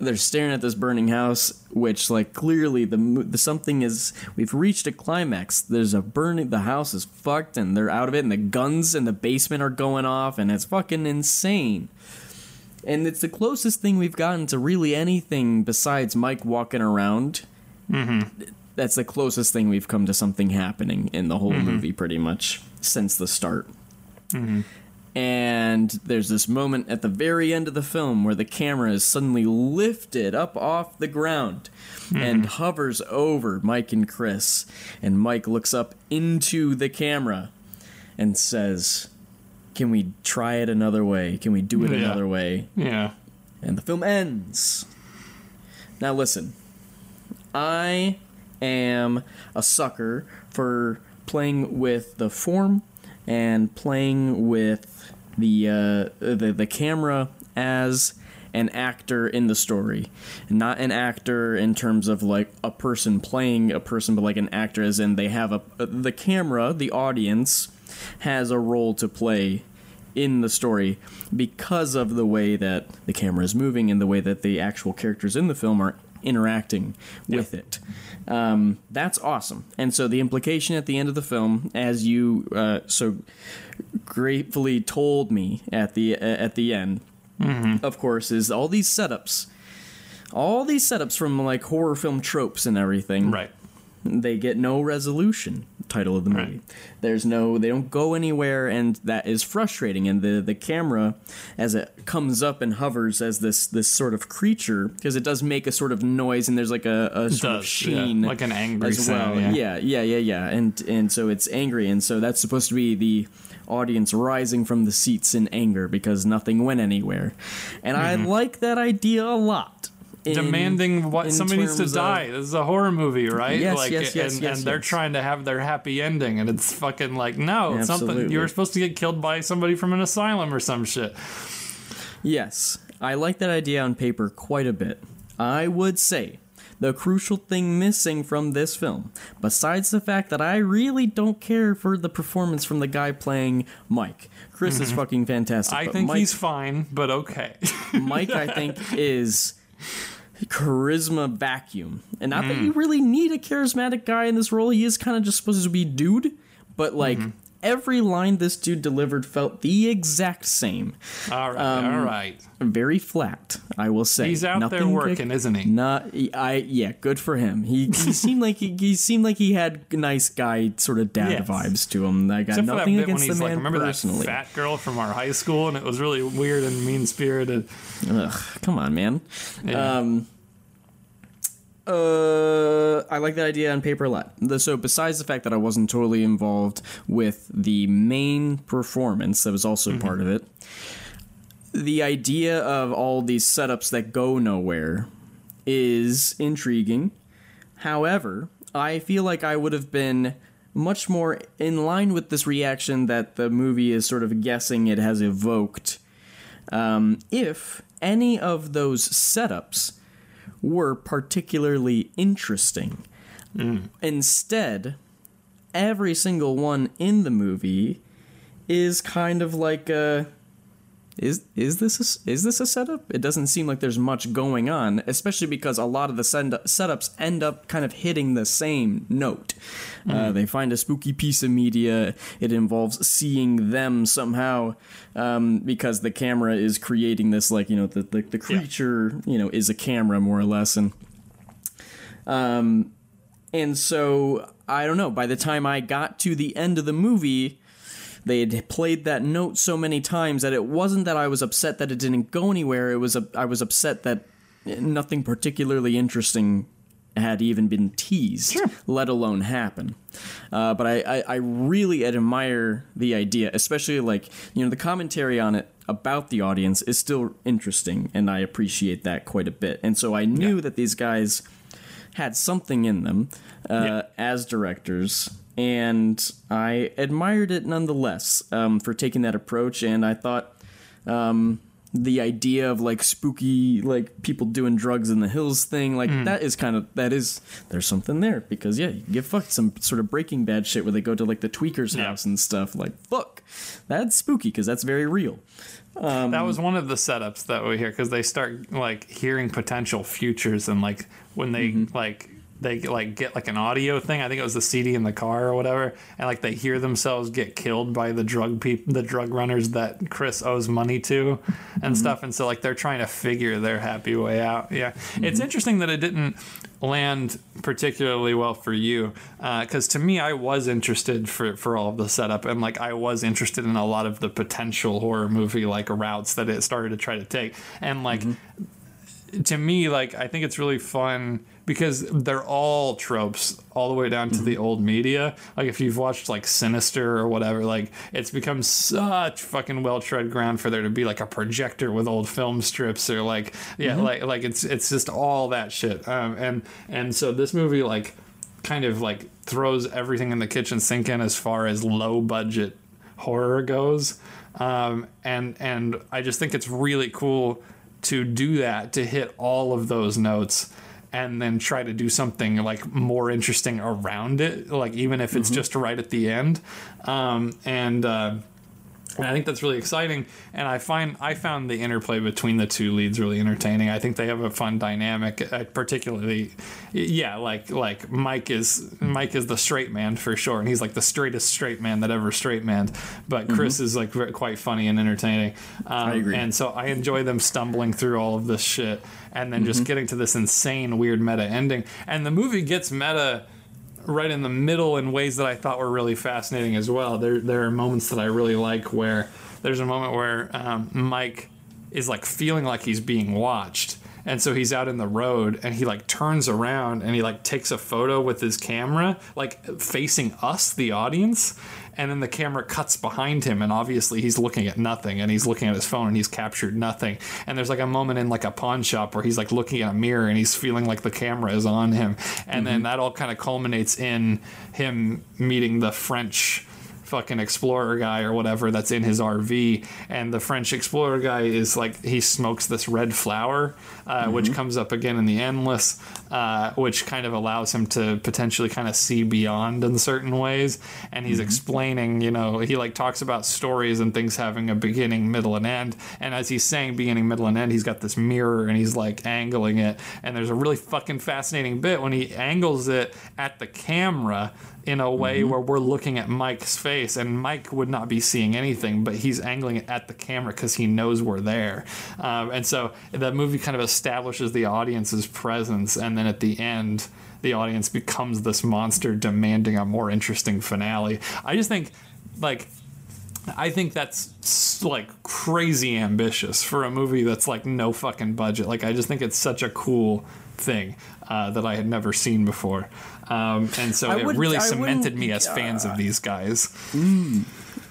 they're staring at this burning house which like clearly the, the something is we've reached a climax. There's a burning the house is fucked and they're out of it and the guns in the basement are going off and it's fucking insane. And it's the closest thing we've gotten to really anything besides mike walking around. Mm-hmm. That's the closest thing we've come to something happening in the whole mm-hmm. movie pretty much since the start mm-hmm. And there's this moment at the very end of the film where the camera is suddenly lifted up off the ground and hmm. hovers over Mike and Chris. And Mike looks up into the camera and says, Can we try it another way? Can we do it Yeah. another way? Yeah. And the film ends. Now, listen, I am a sucker for playing with the form and playing with the uh, the the camera as an actor in the story, not an actor in terms of like a person playing a person, but like an actor as in they have a the camera, the audience has a role to play in the story because of the way that the camera is moving and the way that the actual characters in the film are interacting with it. Um, that's awesome. And so the implication at the end of the film, as you uh, so gratefully told me at the uh, at the end, of course, is all these setups, all these setups from like horror film tropes and everything Right. They get no resolution title of the movie. Right. there's no they don't go anywhere and that is frustrating. And the the camera as it comes up and hovers as this this sort of creature because it does make a sort of noise and there's like a, a sort of does, yeah. sheen Like an angry as well. sound, yeah. yeah yeah yeah yeah. And and so it's angry and so that's supposed to be the audience rising from the seats in anger because nothing went anywhere. And i mm-hmm. like that idea a lot in- demanding what somebody needs to terms of- die. This is a horror movie, right? Yes, like, yes, yes, and, yes, and they're yes. trying to have their happy ending, and it's fucking like, no, it's something you were supposed to get killed by somebody from an asylum or some shit. Yes, I like that idea on paper quite a bit. I would say the crucial thing missing from this film, besides the fact that I really don't care for the performance from the guy playing Mike. Chris is fucking fantastic. Mm-hmm. I think Mike, he's fine, but okay. Mike, I think, is charisma vacuum. And not that you mm. really need a charismatic guy in this role. He is kind of just supposed to be dude, but like mm-hmm. every line this dude delivered felt the exact same. All right, um, all right. Very flat, I will say. He's out there Nothing working, isn't he? Not, I yeah, good for him. He, he seemed like he, he seemed like he had nice guy sort of dad Yes. vibes to him. I got Except nothing against the like, man remember personally. that fat girl from our high school, and it was really weird and mean spirited. Ugh, come on, man. Yeah. Um, uh, I like that idea on paper a lot. The- So, besides the fact that I wasn't totally involved with the main performance, that was also part of it. The idea of all these setups that go nowhere is intriguing. However, I feel like I would have been much more in line with this reaction that the movie is sort of guessing it has evoked um, if any of those setups were particularly interesting. Hmm. Instead, every single one in the movie is kind of like a is is this a, is this a setup? It doesn't seem like there's much going on, especially because a lot of the send- setups end up kind of hitting the same note. Uh, they find a spooky piece of media. It involves seeing them somehow, um, because the camera is creating this like you know the the, the creature you know is a camera more or less and. Um, and so I don't know. By the time I got to the end of the movie, they had played that note so many times that it wasn't that I was upset that it didn't go anywhere. It was a, I was upset that nothing particularly interesting had even been teased, let alone happen. Uh, but I, I, I really admire the idea, especially like you know the commentary on it about the audience is still interesting, and I appreciate that quite a bit. And so I knew that these guys had something in them uh, Yeah. as directors, and I admired it nonetheless um, for taking that approach. And I thought um, the idea of like spooky, like people doing drugs in the hills thing, like that is kind of that is there's something there because yeah, you get fucked some sort of Breaking Bad shit where they go to like the tweaker's Yeah. house and stuff. Like fuck, that's spooky because that's very real. that was one of the setups that we hear because they start like hearing potential futures and like when they Mm-hmm. like they like get like an audio thing. I think it was the CD in the car or whatever, and like they hear themselves get killed by the drug people, the drug runners that Chris owes money to, and Mm-hmm. stuff. And so like they're trying to figure their happy way out. Yeah, Mm-hmm. it's interesting that it didn't land particularly well for you because to me I was interested for for all of the setup and like I was interested in a lot of the potential horror movie like routes that it started to try to take and like to me, like I think it's really fun because they're all tropes all the way down to the old media. Like if you've watched like Sinister or whatever, like it's become such fucking well tread ground for there to be like a projector with old film strips or like yeah, like like it's it's just all that shit. Um, and and so this movie like kind of like throws everything in the kitchen sink in as far as low budget horror goes. Um, and and I just think it's really cool to do that to hit all of those notes and then try to do something like more interesting around it like even if it's just right at the end. Um, and uh, and I think that's really exciting. And I find I found the interplay between the two leads really entertaining. I think they have a fun dynamic, uh, particularly, yeah, like like Mike is Mike is the straight man for sure, and he's like the straightest straight man that ever straight man. But Chris is like very, quite funny and entertaining. Um, I agree. And so I enjoy them stumbling through all of this shit, and then just getting to this insane weird meta ending. And the movie gets meta right in the middle in ways that I thought were really fascinating as well. There there are moments that I really like where there's a moment where um, Mike is like feeling like he's being watched. And so he's out in the road and he like turns around and he like takes a photo with his camera, like facing us, the audience. And then the camera cuts behind him and obviously he's looking at nothing and he's looking at his phone and he's captured nothing. And there's like a moment in like a pawn shop where he's like looking at a mirror and he's feeling like the camera is on him. And then mm-hmm. that all kind of culminates in him meeting the French fucking explorer guy or whatever that's in his RV, and the French explorer guy is like he smokes this red flower, uh, which comes up again in the endless, uh, which kind of allows him to potentially kind of see beyond in certain ways, and he's explaining, you know, he like talks about stories and things having a beginning, middle, and end, and as he's saying beginning, middle, and end, he's got this mirror and he's like angling it, and there's a really fucking fascinating bit when he angles it at the camera in a way where we're looking at Mike's face, and Mike would not be seeing anything, but he's angling it at the camera because he knows we're there. Um, and so the movie kind of establishes the audience's presence, and then at the end, the audience becomes this monster demanding a more interesting finale. I just think, like, I think that's like crazy ambitious for a movie that's like no fucking budget. Like I just think it's such a cool thing uh, that I had never seen before, um, and so I it would- really I cemented me as fans of uh, these guys. Hmm.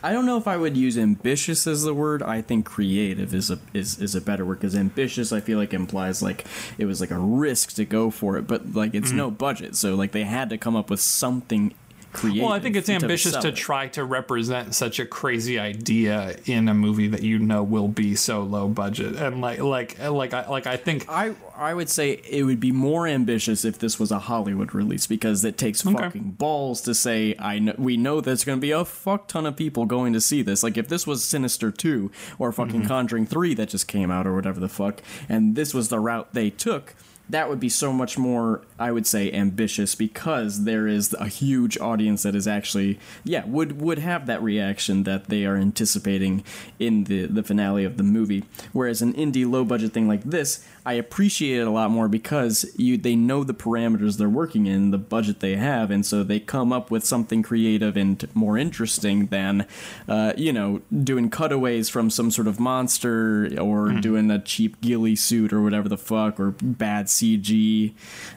I don't know if I would use ambitious as the word. I think creative is a is, is a better word because ambitious I feel like implies like it was like a risk to go for it, but like it's mm-hmm. no budget, so like they had to come up with something creative. Well, I think it's ambitious to try to represent such a crazy idea in a movie that you know will be so low budget, and like like like I like I think I I would say it would be more ambitious if this was a Hollywood release because it takes Okay. fucking balls to say I know we know there's going to be a fuck ton of people going to see this. Like if this was Sinister 2 or fucking Mm-hmm. Conjuring 3 that just came out or whatever the fuck and this was the route they took, that would be so much more I would say ambitious because there is a huge audience that is actually yeah, would would have that reaction that they are anticipating in the the finale of the movie. Whereas an indie low budget thing like this, I appreciate it a lot more because you they know the parameters they're working in, the budget they have, and so they come up with something creative and more interesting than, uh, you know, doing cutaways from some sort of monster or doing a cheap ghillie suit or whatever the fuck or bad CG.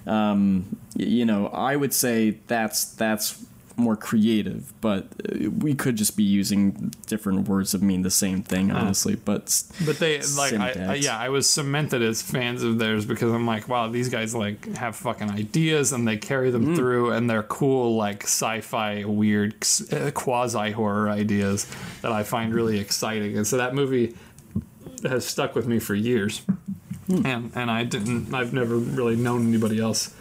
Um, you know, I would say that's that's more creative, but uh, we could just be using different words that mean the same thing, honestly. But But they like, I, I, yeah, I was cemented as fans of theirs because I'm like, wow, these guys like have fucking ideas and they carry them Mm. through, and they're cool, like sci-fi, weird, uh, quasi horror ideas that I find really exciting. And so that movie has stuck with me for years, Hmm. and and I didn't, I've never really known anybody else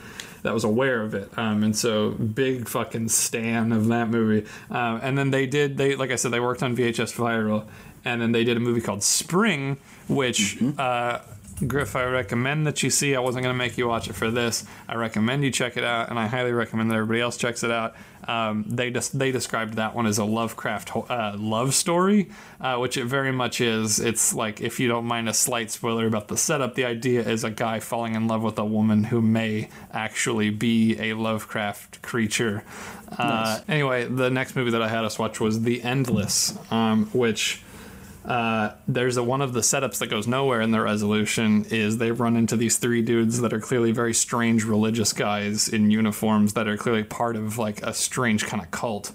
that was aware of it. Um, and so big fucking stan of that movie. Um, and then they did they like I said they worked on VHS Viral, and then they did a movie called Spring, which. Uh, Griff, I recommend that you see. I wasn't going to make you watch it for this. I recommend you check it out, and I highly recommend that everybody else checks it out. Um, they just they described that one as a Lovecraft ho- uh, love story, uh, which it very much is. It's like if you don't mind a slight spoiler about the setup, the idea is a guy falling in love with a woman who may actually be a Lovecraft creature. Uh, anyway, the next movie that I had us watch was The Endless, um, which uh, there's a one of the setups that goes nowhere in the resolution is they run into these three dudes that are clearly very strange religious guys in uniforms that are clearly part of like a strange kind of cult.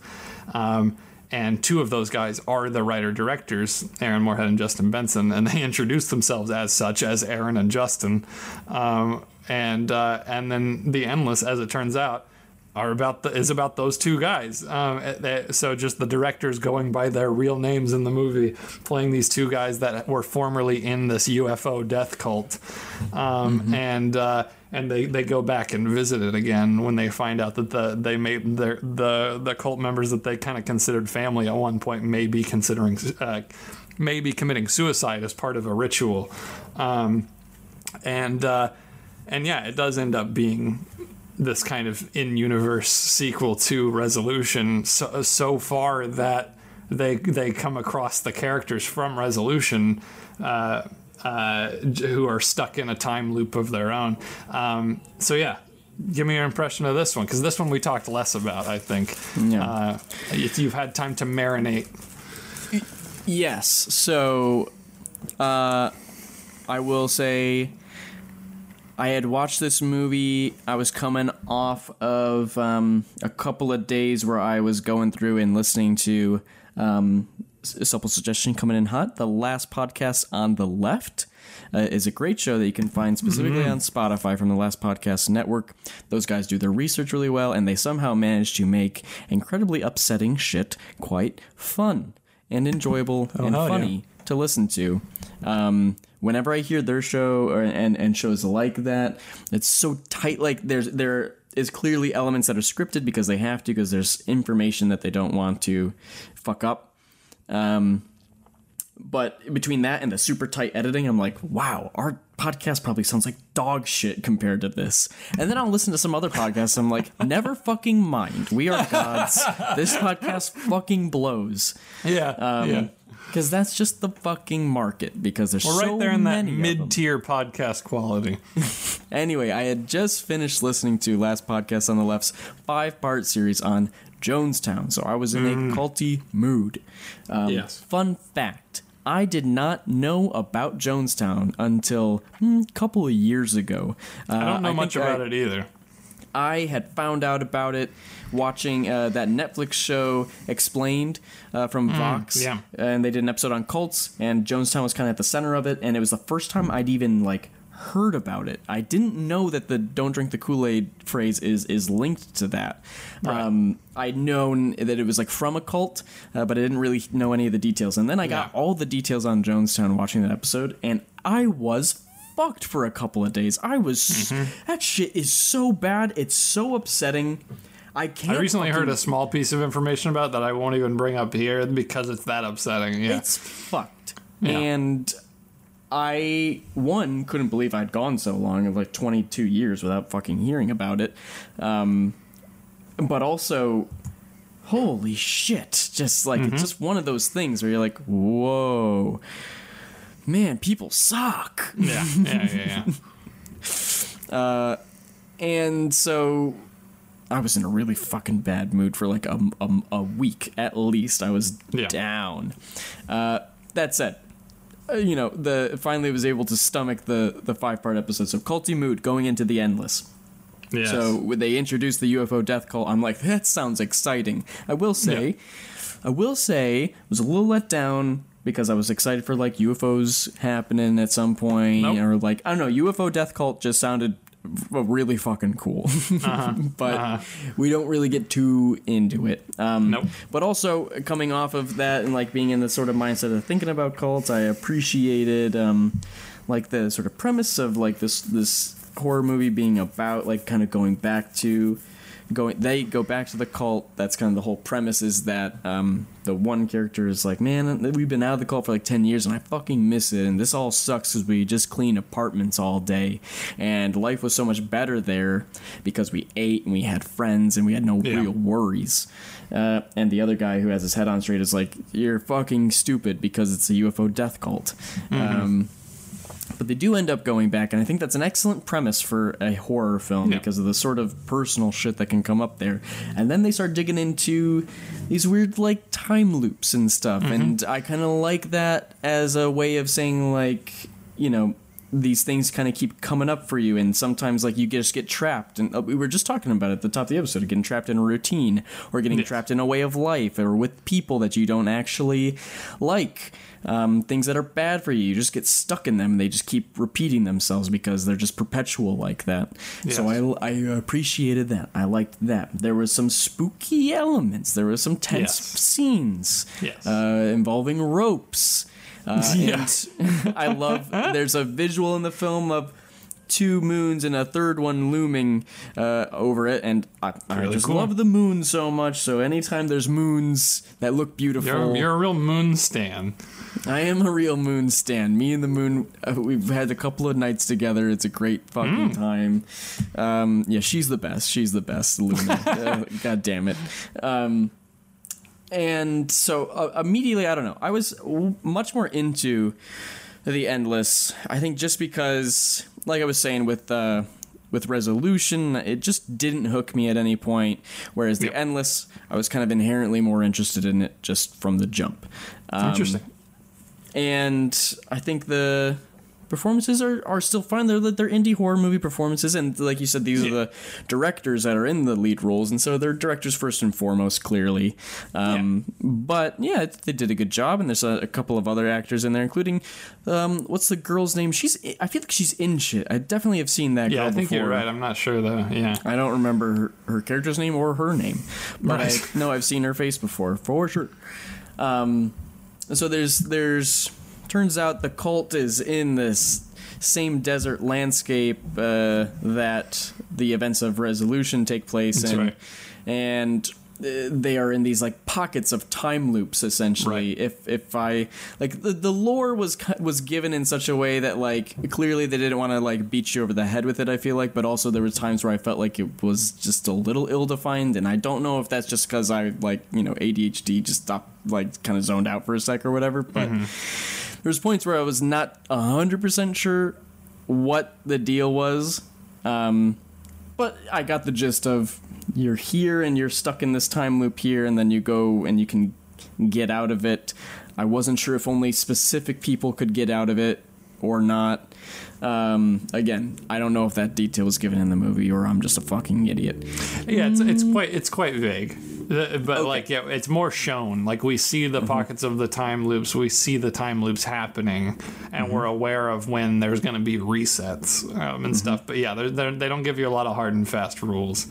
Um, and two of those guys are the writer directors, Aaron Moorhead and Justin Benson, and they introduce themselves as such as Aaron and Justin. Um, and uh, and then the endless, as it turns out, are about the, is about those two guys. Um, eh, they- so just the directors going by their real names in the movie, playing these two guys that were formerly in this UFO death cult, um, and uh, and they, they go back and visit it again when they find out that the they made their the the cult members that they kind of considered family at one point may be considering uh, may be committing suicide as part of a ritual, um, and uh, and yeah, it does end up being this kind of in-universe sequel to Resolution so, so far that they they come across the characters from Resolution uh, uh, who are stuck in a time loop of their own. Um, so yeah. Give me your impression of this one, because this one we talked less about. I think Yeah. uh, if you've had time to marinate. Yes. So, uh, I will say, I had watched this movie. I was coming off of um, a couple of days where I was going through and listening to um, supple suggestion coming in hot. The last podcast on the left uh, is a great show that you can find specifically on Spotify from the Last Podcast Network. Those guys do their research really well, and they somehow manage to make incredibly upsetting shit quite fun and enjoyable and hell yeah. funny to listen to. Um, whenever I hear their show or, and and shows like that, it's so tight. Like there's there is clearly elements that are scripted because they have to because there's information that they don't want to fuck up. Um, but between that and the super tight editing, I'm like, wow, our podcast probably sounds like dog shit compared to this. And then I'll listen to some other podcasts. I'm like, never fucking mind. We are gods. This podcast fucking blows. Yeah, yeah. Because that's just the fucking market. Because there's We're so right there in that many of them. mid-tier podcast quality. Anyway, I had just finished listening to last podcast on the left's five part series on Jonestown, so I was in Mm. a culty mood. Um, Yes. Fun fact. I did not know about Jonestown until a couple of years ago. Uh, I don't know much about it either. I had found out about it watching uh, that Netflix show Explained uh, from Vox. Mm, yeah. And they did an episode on cults, and Jonestown was kind of at the center of it. And it was the first time I'd even like heard about it. I didn't know that the "Don't drink the Kool Aid" phrase is is linked to that. Um, I'd known that it was like from a cult, uh, but I didn't really know any of the details. And then I got Yeah. all the details on Jonestown watching that episode, and I was fucked for a couple of days. I was Mm-hmm. that shit is so bad. It's so upsetting. I can't. I recently heard a small piece of information about that I won't even bring up here because it's that upsetting. Yeah. It's fucked. Yeah. And I one couldn't believe I'd gone so long of like 22 years without fucking hearing about it. Um, but also, holy shit! Just like Mm-hmm. it's just one of those things where you're like, whoa, man, people suck. yeah, yeah, yeah, yeah. And so I was in a really fucking bad mood for like a, a, a week at least. I was Yeah. down. Uh, that said, uh, you know, the finally was able to stomach the the five part episodes of Culty Mood going into the endless. Yes. So when they introduced the UFO death cult, I'm like, that sounds exciting. I will say, I will say, I was a little let down because I was excited for like UFOs happening at some point, Nope. or like I don't know, UFO death cult just sounded really fucking cool. but we don't really get too into it. Um, Nope. But also coming off of that and like being in the sort of mindset of thinking about cults, I appreciated um, like the sort of premise of like this this horror movie being about like kind of going back to going they go back to the cult. That's kind of the whole premise is that um, the one character is like man we've been out of the cult for like 10 years and i fucking miss it. And this all sucks because we just clean apartments all day. And life was so much better there because we ate and we had friends and we had no Yeah. real worries. Uh, and the other guy who has his head on straight is like you're fucking stupid because it's a ufo death cult. Um, but they do end up going back, and I think that's an excellent premise for a horror film Yeah. because of the sort of personal shit that can come up there. And then they start digging into these weird like time loops and stuff, and I kind of like that as a way of saying like, you know. These things kind of keep coming up for you, and sometimes like you just get trapped. And uh, we were just talking about it at the top of the episode, getting trapped in a routine, or getting Yes. trapped in a way of life, or with people that you don't actually like um, things that are bad for you. You just get stuck in them. They just keep repeating themselves because they're just perpetual like that. So I, I appreciated that. I liked that. There was some spooky elements. There was some tense Yes. scenes Yes. uh, involving ropes. Uh, Yes. And I love. There's a visual in the film of two moons and a third one looming uh, over it, and I, I really just cool. love the moon so much. So anytime there's moons that look beautiful, You're, you're a real moon stan. I am a real moon stan. Me and the moon, uh, we've had a couple of nights together. It's a great fucking time. Um, yeah, she's the best. She's the best, Luna. uh, God damn it. Um, and so uh, immediately, I don't know. I was w- much more into the endless. I think just because, like I was saying with uh, with resolution, it just didn't hook me at any point. Whereas the Yep. endless, I was kind of inherently more interested in it just from the jump. Um, Interesting. and I think the performances are, are still fine. They're they're indie horror movie performances, and like you said, these are the directors that are in the lead roles, and so they're directors first and foremost, clearly. Um, But yeah, it- they did a good job, and there's a, a couple of other actors in there, including um, what's the girl's name? She's I feel like she's in shit. I definitely have seen that. Yeah, girl I think before. you're right. I'm not sure though. Yeah. I don't remember her, her character's name or her name, but Right. I know I've seen her face before for sure. Um, so there's there's turns out the cult is in this same desert landscape uh, that the events of Resolution take place That's in, right. and uh, they are in these like pockets of time loops essentially Right. if if i like the, the lore was was given in such a way that like clearly they didn't want to like beat you over the head with it i feel like but also there were times where i felt like it was just a little ill-defined and i don't know if that's just because i like you know adhd just stopped like kind of zoned out for a sec or whatever but there's points where i was not 100% sure what the deal was um but I got the gist of you're here and you're stuck in this time loop here, and then you go and you can get out of it. I wasn't sure if only specific people could get out of it or not. Um, again, I don't know if that detail was given in the movie or I'm just a fucking idiot. Yeah, it's it's quite it's quite vague, but like yeah, it's more shown. Like we see the pockets of the time loops, we see the time loops happening, and we're aware of when there's going to be resets um, and stuff. But yeah, they're, they're, they don't give you a lot of hard and fast rules.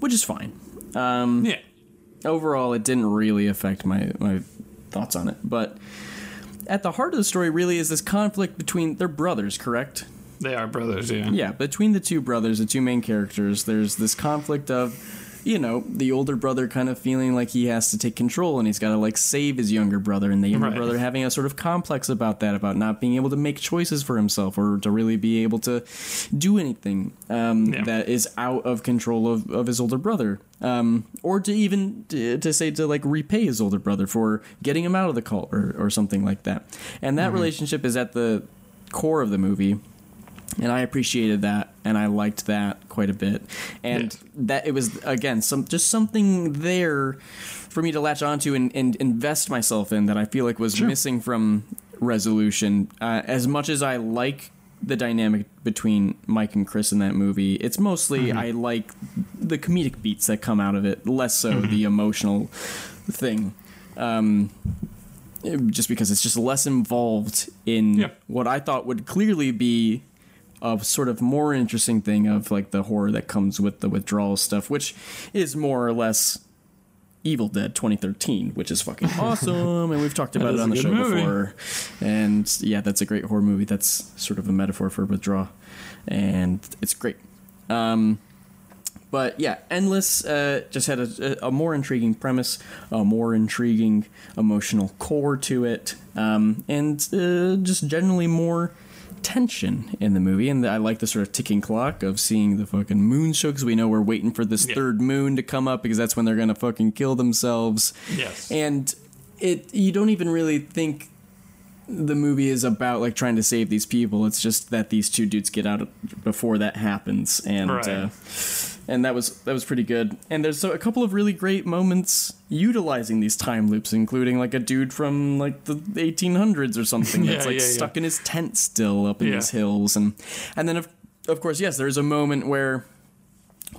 Which is fine. Um, Yeah, overall it didn't really affect my my thoughts on it but at the heart of the story really is this conflict between their brothers correct they are brothers. Yeah, yeah between the two brothers the two main characters there's this conflict of you know the older brother kind of feeling like he has to take control and he's got to like save his younger brother and the younger Right. brother having a sort of complex about that about not being able to make choices for himself or to really be able to do anything um, Yeah. that is out of control of, of his older brother um, or to even to, to say to like repay his older brother for getting him out of the cult or, or something like that and that relationship is at the core of the movie and I appreciated that, and I liked that quite a bit, and Yeah. that it was again some just something there for me to latch onto and, and invest myself in that I feel like was missing from Resolution. Uh, as much as I like the dynamic between Mike and Chris in that movie, it's mostly I like the comedic beats that come out of it, less so the emotional thing. Um, just because it's just less involved in Yeah. what I thought would clearly be a sort of more interesting thing of like the horror that comes with the withdrawal stuff, which is more or less Evil Dead 2013, which is fucking awesome, and we've talked about it on the show movie. before. And yeah, that's a great horror movie. That's sort of a metaphor for withdrawal, and it's great. Um, but yeah, Endless uh, just had a, a more intriguing premise, a more intriguing emotional core to it, um, and uh, just generally more tension in the movie. And I like the sort of ticking clock of seeing the fucking moon show because we know we're waiting for this Yeah. third moon to come up because that's when they're gonna fucking kill themselves. Yes. And it you don't even really think the movie is about like trying to save these people. It's just that these two dudes get out before that happens, and Right. uh, and that was that was pretty good. And there's a couple of really great moments utilizing these time loops, including like a dude from like the 1800s or something that's Yeah, like yeah, yeah. stuck in his tent still up in Yeah. these hills, and and then of of course yes, there's a moment where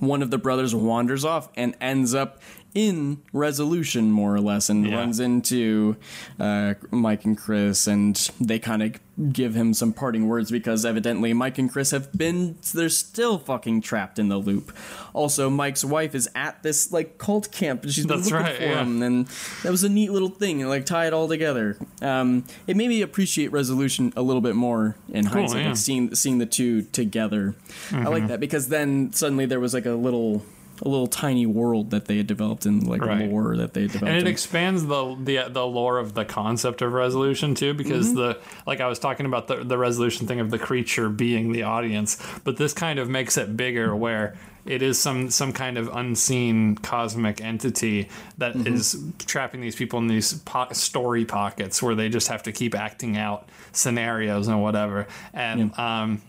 one of the brothers wanders off and ends up in resolution more or less and Yeah. runs into uh, mike and chris and they kind of give him some parting words because evidently mike and chris have been they're still fucking trapped in the loop also mike's wife is at this like cult camp and she's been That's looking right, for yeah. him and that was a neat little thing and like tie it all together um, it made me appreciate resolution a little bit more in hindsight yeah. like seeing seeing the two together i like that because then suddenly there was like a little a little tiny world that they had developed in like Right. lore that they had developed and it in. expands the, the the lore of the concept of resolution too because Mm-hmm. the like i was talking about the, the resolution thing of the creature being the audience but this kind of makes it bigger where it is some some kind of unseen cosmic entity that is Mm-hmm. trapping these people in these po- story pockets where they just have to keep acting out scenarios and whatever and um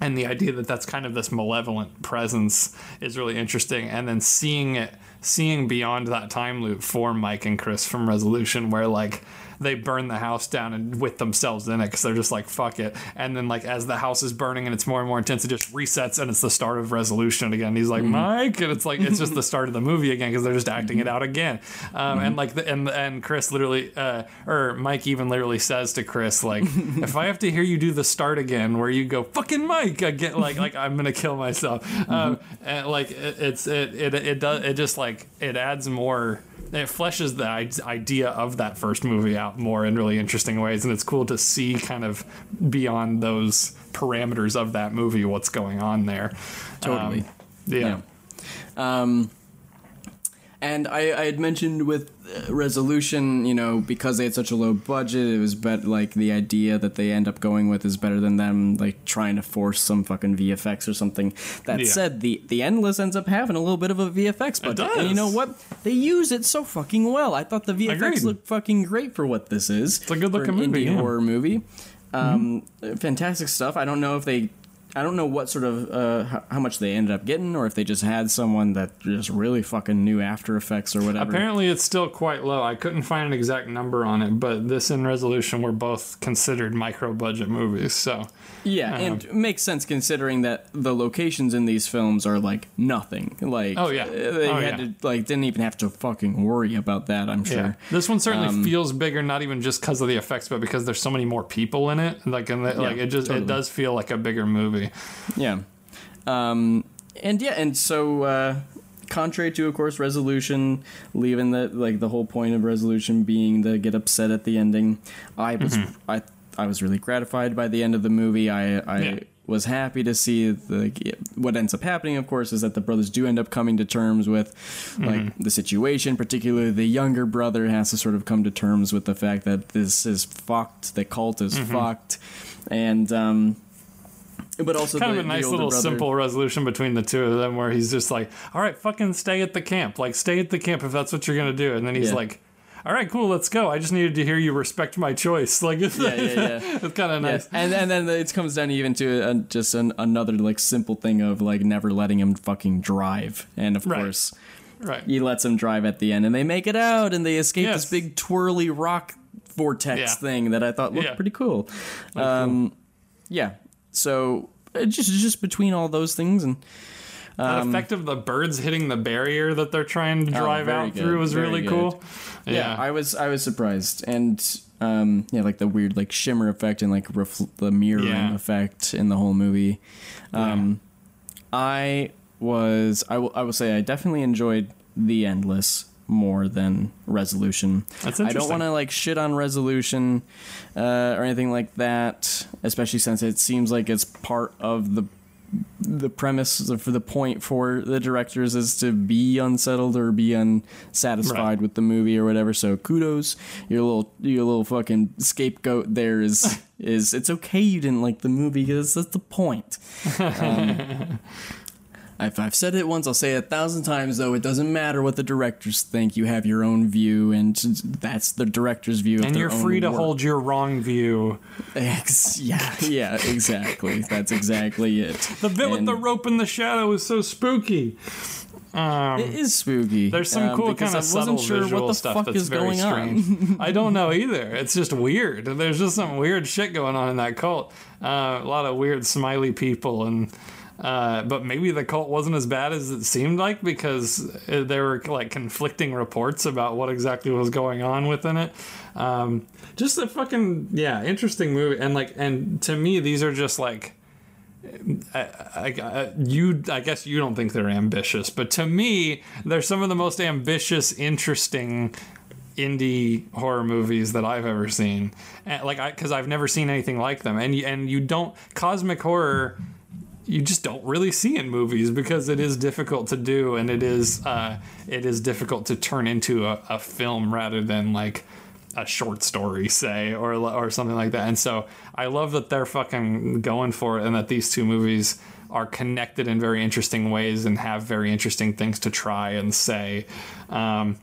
and the idea that that's kind of this malevolent presence is really interesting. And then seeing it seeing beyond that time loop for mike and chris from resolution where like they burn the house down and with themselves in it because they're just like fuck it. And then like as the house is burning and it's more and more intense, it just resets and it's the start of resolution again. He's like Mike, and it's like it's just the start of the movie again because they're just acting it out again. Um, And like the, and and Chris literally uh, or Mike even literally says to Chris like if I have to hear you do the start again where you go fucking Mike again like like I'm gonna kill myself. Um, and like it, it's it, it it does it just like it adds more it fleshes the idea of that first movie out more in really interesting ways and it's cool to see kind of beyond those parameters of that movie what's going on there Totally. Um, yeah. Yeah. Um, and I, I had mentioned with resolution, you know, because they had such a low budget, it was bet like the idea that they end up going with is better than them like trying to force some fucking VFX or something. That Yeah. said, the the Endless ends up having a little bit of a VFX budget, and you know what? They use it so fucking well. I thought the VFX Agreed. looked fucking great for what this is. It's a good-looking movie, indie yeah. horror movie. Um, Fantastic stuff. I don't know if they I don't know what sort of uh, how, how much they ended up getting, or if they just had someone that just really fucking knew After Effects or whatever. Apparently, it's still quite low. I couldn't find an exact number on it, but this and Resolution were both considered micro budget movies. So, yeah, and it makes sense considering that the locations in these films are like nothing. Like, Oh, yeah. uh, they Oh, had yeah. to like didn't even have to fucking worry about that. I'm yeah. sure. This one certainly Um, feels bigger, not even just because of the effects, but because there's so many more people in it. Like, and the, like it just totally. it does feel like a bigger movie. Yeah. Um, and yeah, and so uh, contrary to, of course, resolution, leaving the like the whole point of resolution being to get upset at the ending. I was I I was really gratified by the end of the movie. I I. Yeah. Was happy to see the what ends up happening. Of course, is that the brothers do end up coming to terms with like the situation. Particularly, the younger brother has to sort of come to terms with the fact that this is fucked. The cult is fucked, and um, but also kind the, of a nice little brother- simple resolution between the two of them where he's just like all right fucking stay at the camp like stay at the camp if that's what you're gonna do and then he's Yeah. like all right cool let's go i just needed to hear you respect my choice like it's, Yeah, yeah, yeah. it's kind of nice Yes, and and then it comes down even to uh just an, another like simple thing of like never letting him fucking drive, and of Right. course right he lets him drive at the end, and they make it out, and they escape Yes. this big twirly rock vortex Yeah. thing that I thought looked Yeah. pretty cool. Um, yeah, so uh, just just between all those things and. that effect of the birds hitting the barrier that they're trying to drive Um, Oh, out good, through was really good. cool yeah. yeah, I was I was surprised, and um, yeah, like the weird like shimmer effect and like refl- the mirroring Yeah. effect in the whole movie. Um, I was I will I will say I definitely enjoyed the endless more than resolution. That's I don't want to like shit on resolution uh, or anything like that, especially since it seems like it's part of the the premise for the point for the directors is to be unsettled or be unsatisfied Right. with the movie or whatever. So kudos, your little your little fucking scapegoat there is is it's okay you didn't like the movie because that's the point. Um, if I've said it once, I'll say it a thousand times. Though it doesn't matter what the directors think. You have your own view, and that's the director's view. Of and you're free to work. hold your wrong view Ex- yeah, yeah, exactly. That's exactly it. the bit with the rope in the shadow is so spooky It is spooky. There's some um, cool kind of subtle sure visual what stuff that's very going on. strange. I don't know either. It's just weird. There's just some weird shit going on in that cult. Uh, a lot of weird smiley people and. Uh, but maybe the cult wasn't as bad as it seemed like because uh, there were like conflicting reports about what exactly was going on within it. Um, just a fucking yeah, interesting movie. And like, and to me, these are just like I, I, you I guess you don't think they're ambitious, but to me, they're some of the most ambitious, interesting indie horror movies that I've ever seen. And, like I because I've never seen anything like them. And and you don't cosmic horror you just don't really see in movies because it is difficult to do and it is uh, it is difficult to turn into a, a film rather than like a short story say or or something like that. And so i love that they're fucking going for it and that these two movies are connected in very interesting ways and have very interesting things to try and say. Um,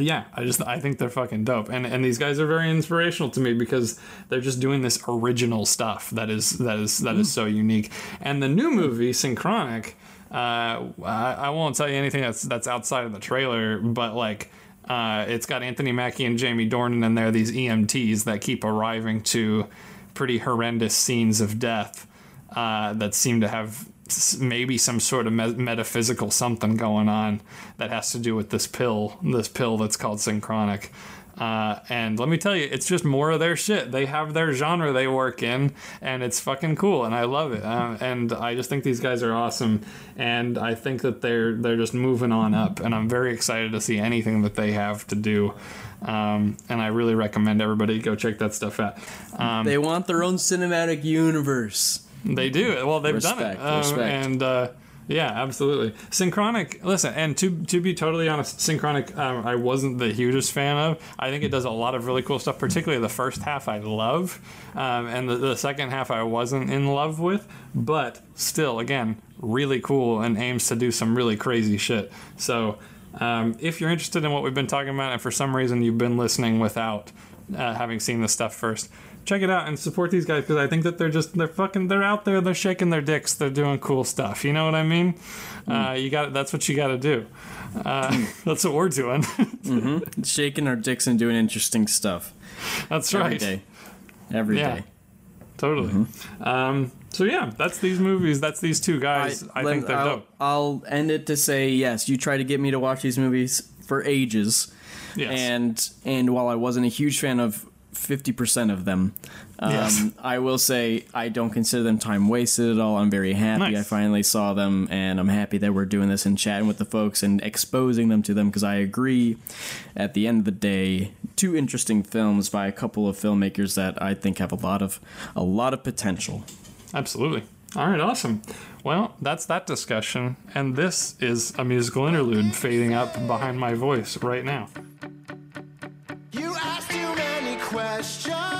yeah, I just I think they're fucking dope, and and these guys are very inspirational to me because they're just doing this original stuff that is that is that is so unique. And the new movie Synchronic, uh, I, I won't tell you anything that's that's outside of the trailer, but like. Uh, it's got Anthony Mackie and Jamie Dornan in there, these EMTs that keep arriving to pretty horrendous scenes of death uh, that seem to have maybe some sort of me- metaphysical something going on that has to do with this pill, this pill that's called synchronic. Uh, and let me tell you, it's just more of their shit. They have their genre they work in, and it's fucking cool, and I love it. Uh, and I just think these guys are awesome, and I think that they're they're just moving on up, and I'm very excited to see anything that they have to do. Um, and I really recommend everybody go check that stuff out. Um, They want their own cinematic universe. They do. Well, they've done it. Um, respect. And uh, yeah, absolutely. Synchronic. Listen, and to to be totally honest, Synchronic, um, I wasn't the hugest fan of. I think it does a lot of really cool stuff. Particularly the first half, I love, um, and the, the second half, I wasn't in love with. But still, again, really cool and aims to do some really crazy shit. So. Um, if you're interested in what we've been talking about, and for some reason you've been listening without uh, having seen this stuff first, check it out and support these guys because I think that they're just they're fucking they're out there they're shaking their dicks they're doing cool stuff you know what I mean? Uh, you got that's what you got to do. Uh, that's what we're doing. Mm-hmm. Shaking our dicks and doing interesting stuff. That's every right. day. Every day. Yeah. totally um, so yeah that's these movies that's these two guys. I, let- think they're I'll, dope. I'll end it to say yes. You try to get me to watch these movies for ages, yes. And and while I wasn't a huge fan of fifty percent of them, um, Yes. I will say I don't consider them time wasted at all. I'm very happy Nice. I finally saw them, and I'm happy that we're doing this and chatting with the folks and exposing them to them because I agree. At the end of the day, two interesting films by a couple of filmmakers that I think have a lot of a lot of potential. Absolutely. All right, awesome. Well, that's that discussion, and this is a musical interlude fading up behind my voice right now. Many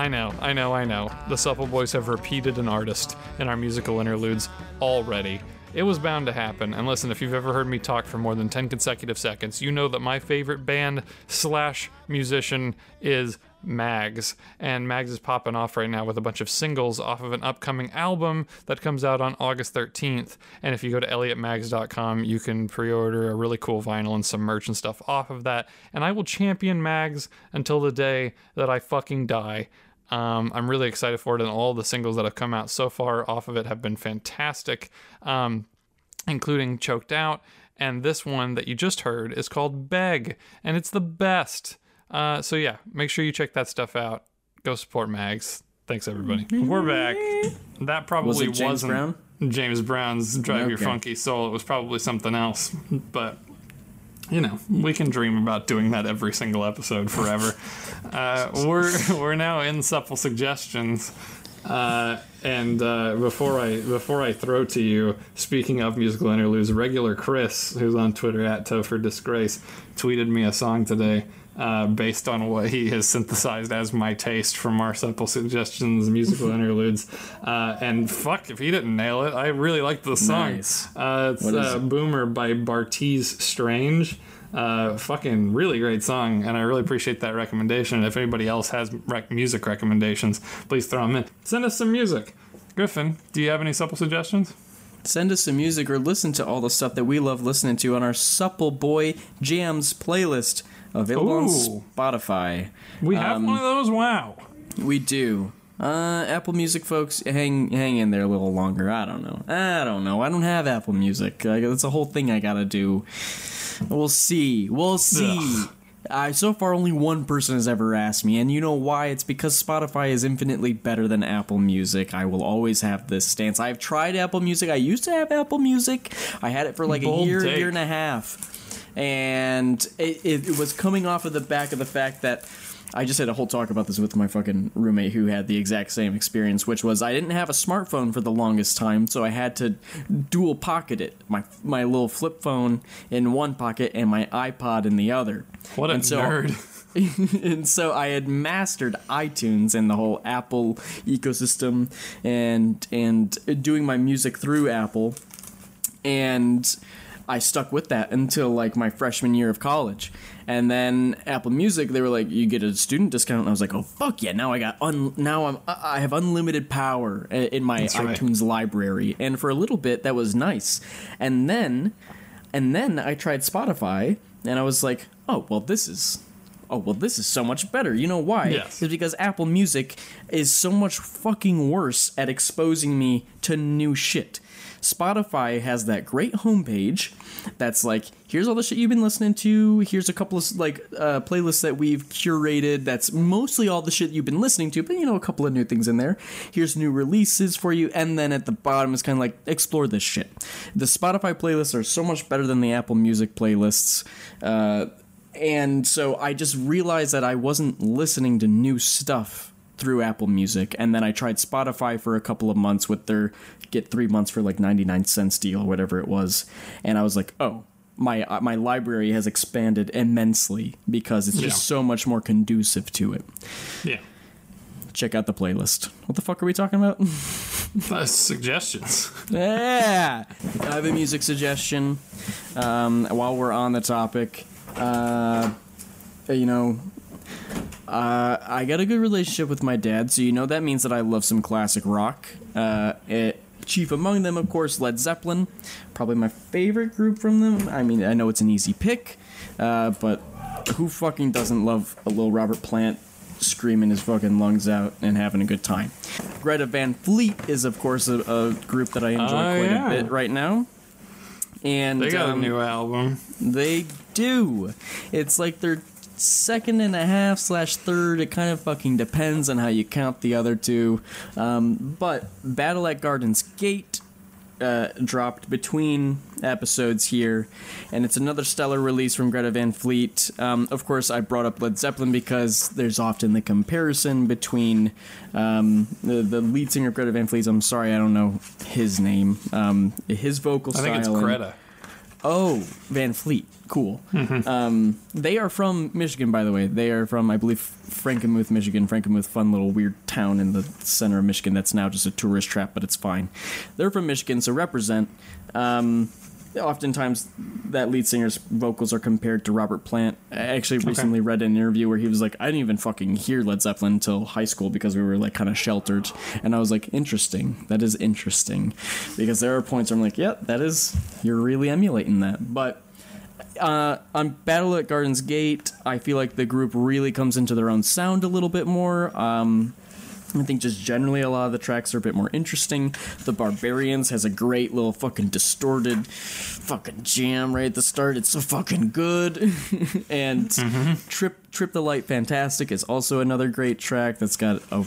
I know, I know, I know. The Supple Boys have repeated an artist in our musical interludes already. It was bound to happen. And listen, if you've ever heard me talk for more than 10 consecutive seconds, you know that my favorite band slash musician is Mags. And Mags is popping off right now with a bunch of singles off of an upcoming album that comes out on August 13th. And if you go to elliottmags.com, you can pre order a really cool vinyl and some merch and stuff off of that. And I will champion Mags until the day that I fucking die. Um, I'm really excited for it, and all the singles that have come out so far off of it have been fantastic, um, including Choked Out. And this one that you just heard is called Beg, and it's the best. Uh, so, yeah, make sure you check that stuff out. Go support Mags. Thanks, everybody. We're back. That probably was James wasn't Brown? James Brown's Drive Your Funky Soul. It was probably something else, but you know, we can dream about doing that every single episode forever. uh, we're we're now in supple suggestions, uh, and uh, before I before I throw to you, speaking of musical interludes, regular Chris, who's on Twitter at Topher Disgrace, tweeted me a song today. Uh, based on what he has synthesized as my taste from our simple suggestions musical interludes uh, and fuck if he didn't nail it i really liked the song Nice. uh, it's uh, it? Boomer by Bartees Strange. Uh, fucking really great song, and I really appreciate that recommendation. If anybody else has rec- music recommendations, please throw them in. Send us some music. Griffin, do you have any supple suggestions? Send us some music or listen to all the stuff that we love listening to on our Supple Boy Jams playlist, available on Spotify. We have Um, one of those. Wow. We do. Uh, Apple Music folks, hang hang in there a little longer. I don't know. I don't know. I don't have Apple Music. That's a whole thing I gotta do. We'll see. We'll see. Uh, so far, only one person has ever asked me, and you know why? It's because Spotify is infinitely better than Apple Music. I will always have this stance. I've tried Apple Music. I used to have Apple Music. I had it for like Bold a year, take. year and a half, and it, it, was coming off of the back of the fact that I just had a whole talk about this with my fucking roommate who had the exact same experience, which was I didn't have a smartphone for the longest time, so I had to dual pocket it. My my little flip phone in one pocket and my iPod in the other. What a And so- nerd. and so I had mastered iTunes and the whole Apple ecosystem and and doing my music through Apple and I stuck with that until like my freshman year of college. And then Apple Music, they were like, "You get a student discount," and I was like, "Oh fuck yeah!" Now I got un- now I'm I have unlimited power in my That's right. iTunes library, and for a little bit that was nice. And then, and then I tried Spotify, and I was like, "Oh well, this is." Oh well, this is so much better. You know why? Yes. It's because Apple Music is so much fucking worse at exposing me to new shit. Spotify has that great homepage that's like, here's all the shit you've been listening to. Here's a couple of like uh, playlists that we've curated. That's mostly all the shit you've been listening to, but you know, a couple of new things in there. Here's new releases for you, and then at the bottom is kind of like explore this shit. The Spotify playlists are so much better than the Apple Music playlists. Uh, and so I just realized that I wasn't listening to new stuff through Apple Music, and then I tried Spotify for a couple of months with their get three months for like ninety nine cents deal, or whatever it was, and I was like, oh. My, uh, my library has expanded immensely because it's just Yeah. so much more conducive to it. Yeah. Check out the playlist. What the fuck are we talking about? Uh, suggestions. Yeah, I have a music suggestion. Um, while we're on the topic, uh, you know, uh, I got a good relationship with my dad, so you know that means that I love some classic rock. Uh, it, chief among them, of course, Led Zeppelin, probably my favorite group from them. I mean, I know it's an easy pick, uh, but who fucking doesn't love a little Robert Plant screaming his fucking lungs out and having a good time? Greta Van Fleet is, of course, a, a group that I enjoy Oh, quite yeah. a bit right now. And They got um, a new album. they do. It's like their second and a half slash third. It kind of fucking depends on how you count the other two. Um, but Battle at Gardens Gate uh, dropped between episodes here, and it's another stellar release from Greta Van Fleet. Um, of course, I brought up Led Zeppelin because there's often the comparison between um, the, the lead singer of Greta Van Fleet. I'm sorry, I don't know his name. Um, his vocal I style. think it's Greta. Oh, Van Fleet. Cool. Um, they are from Michigan, by the way. They are from, I believe, Frankenmuth, Michigan. Frankenmuth, fun little weird town in the center of Michigan that's now just a tourist trap, but it's fine. They're from Michigan, so represent. Um, oftentimes, that lead singer's vocals are compared to Robert Plant. I actually recently read an interview where he was like, I didn't even fucking hear Led Zeppelin until high school because we were like kind of sheltered. And I was like, interesting. That is interesting. Because there are points where I'm like, yep, that is, you're really emulating that. But uh, on Battle at Gardens Gate, I feel like the group really comes into their own sound a little bit more. Um, I think just generally a lot of the tracks are a bit more interesting. The Barbarians has a great little fucking distorted fucking jam right at the start. It's so fucking good. and Trip Trip the Light Fantastic is also another great track that's got a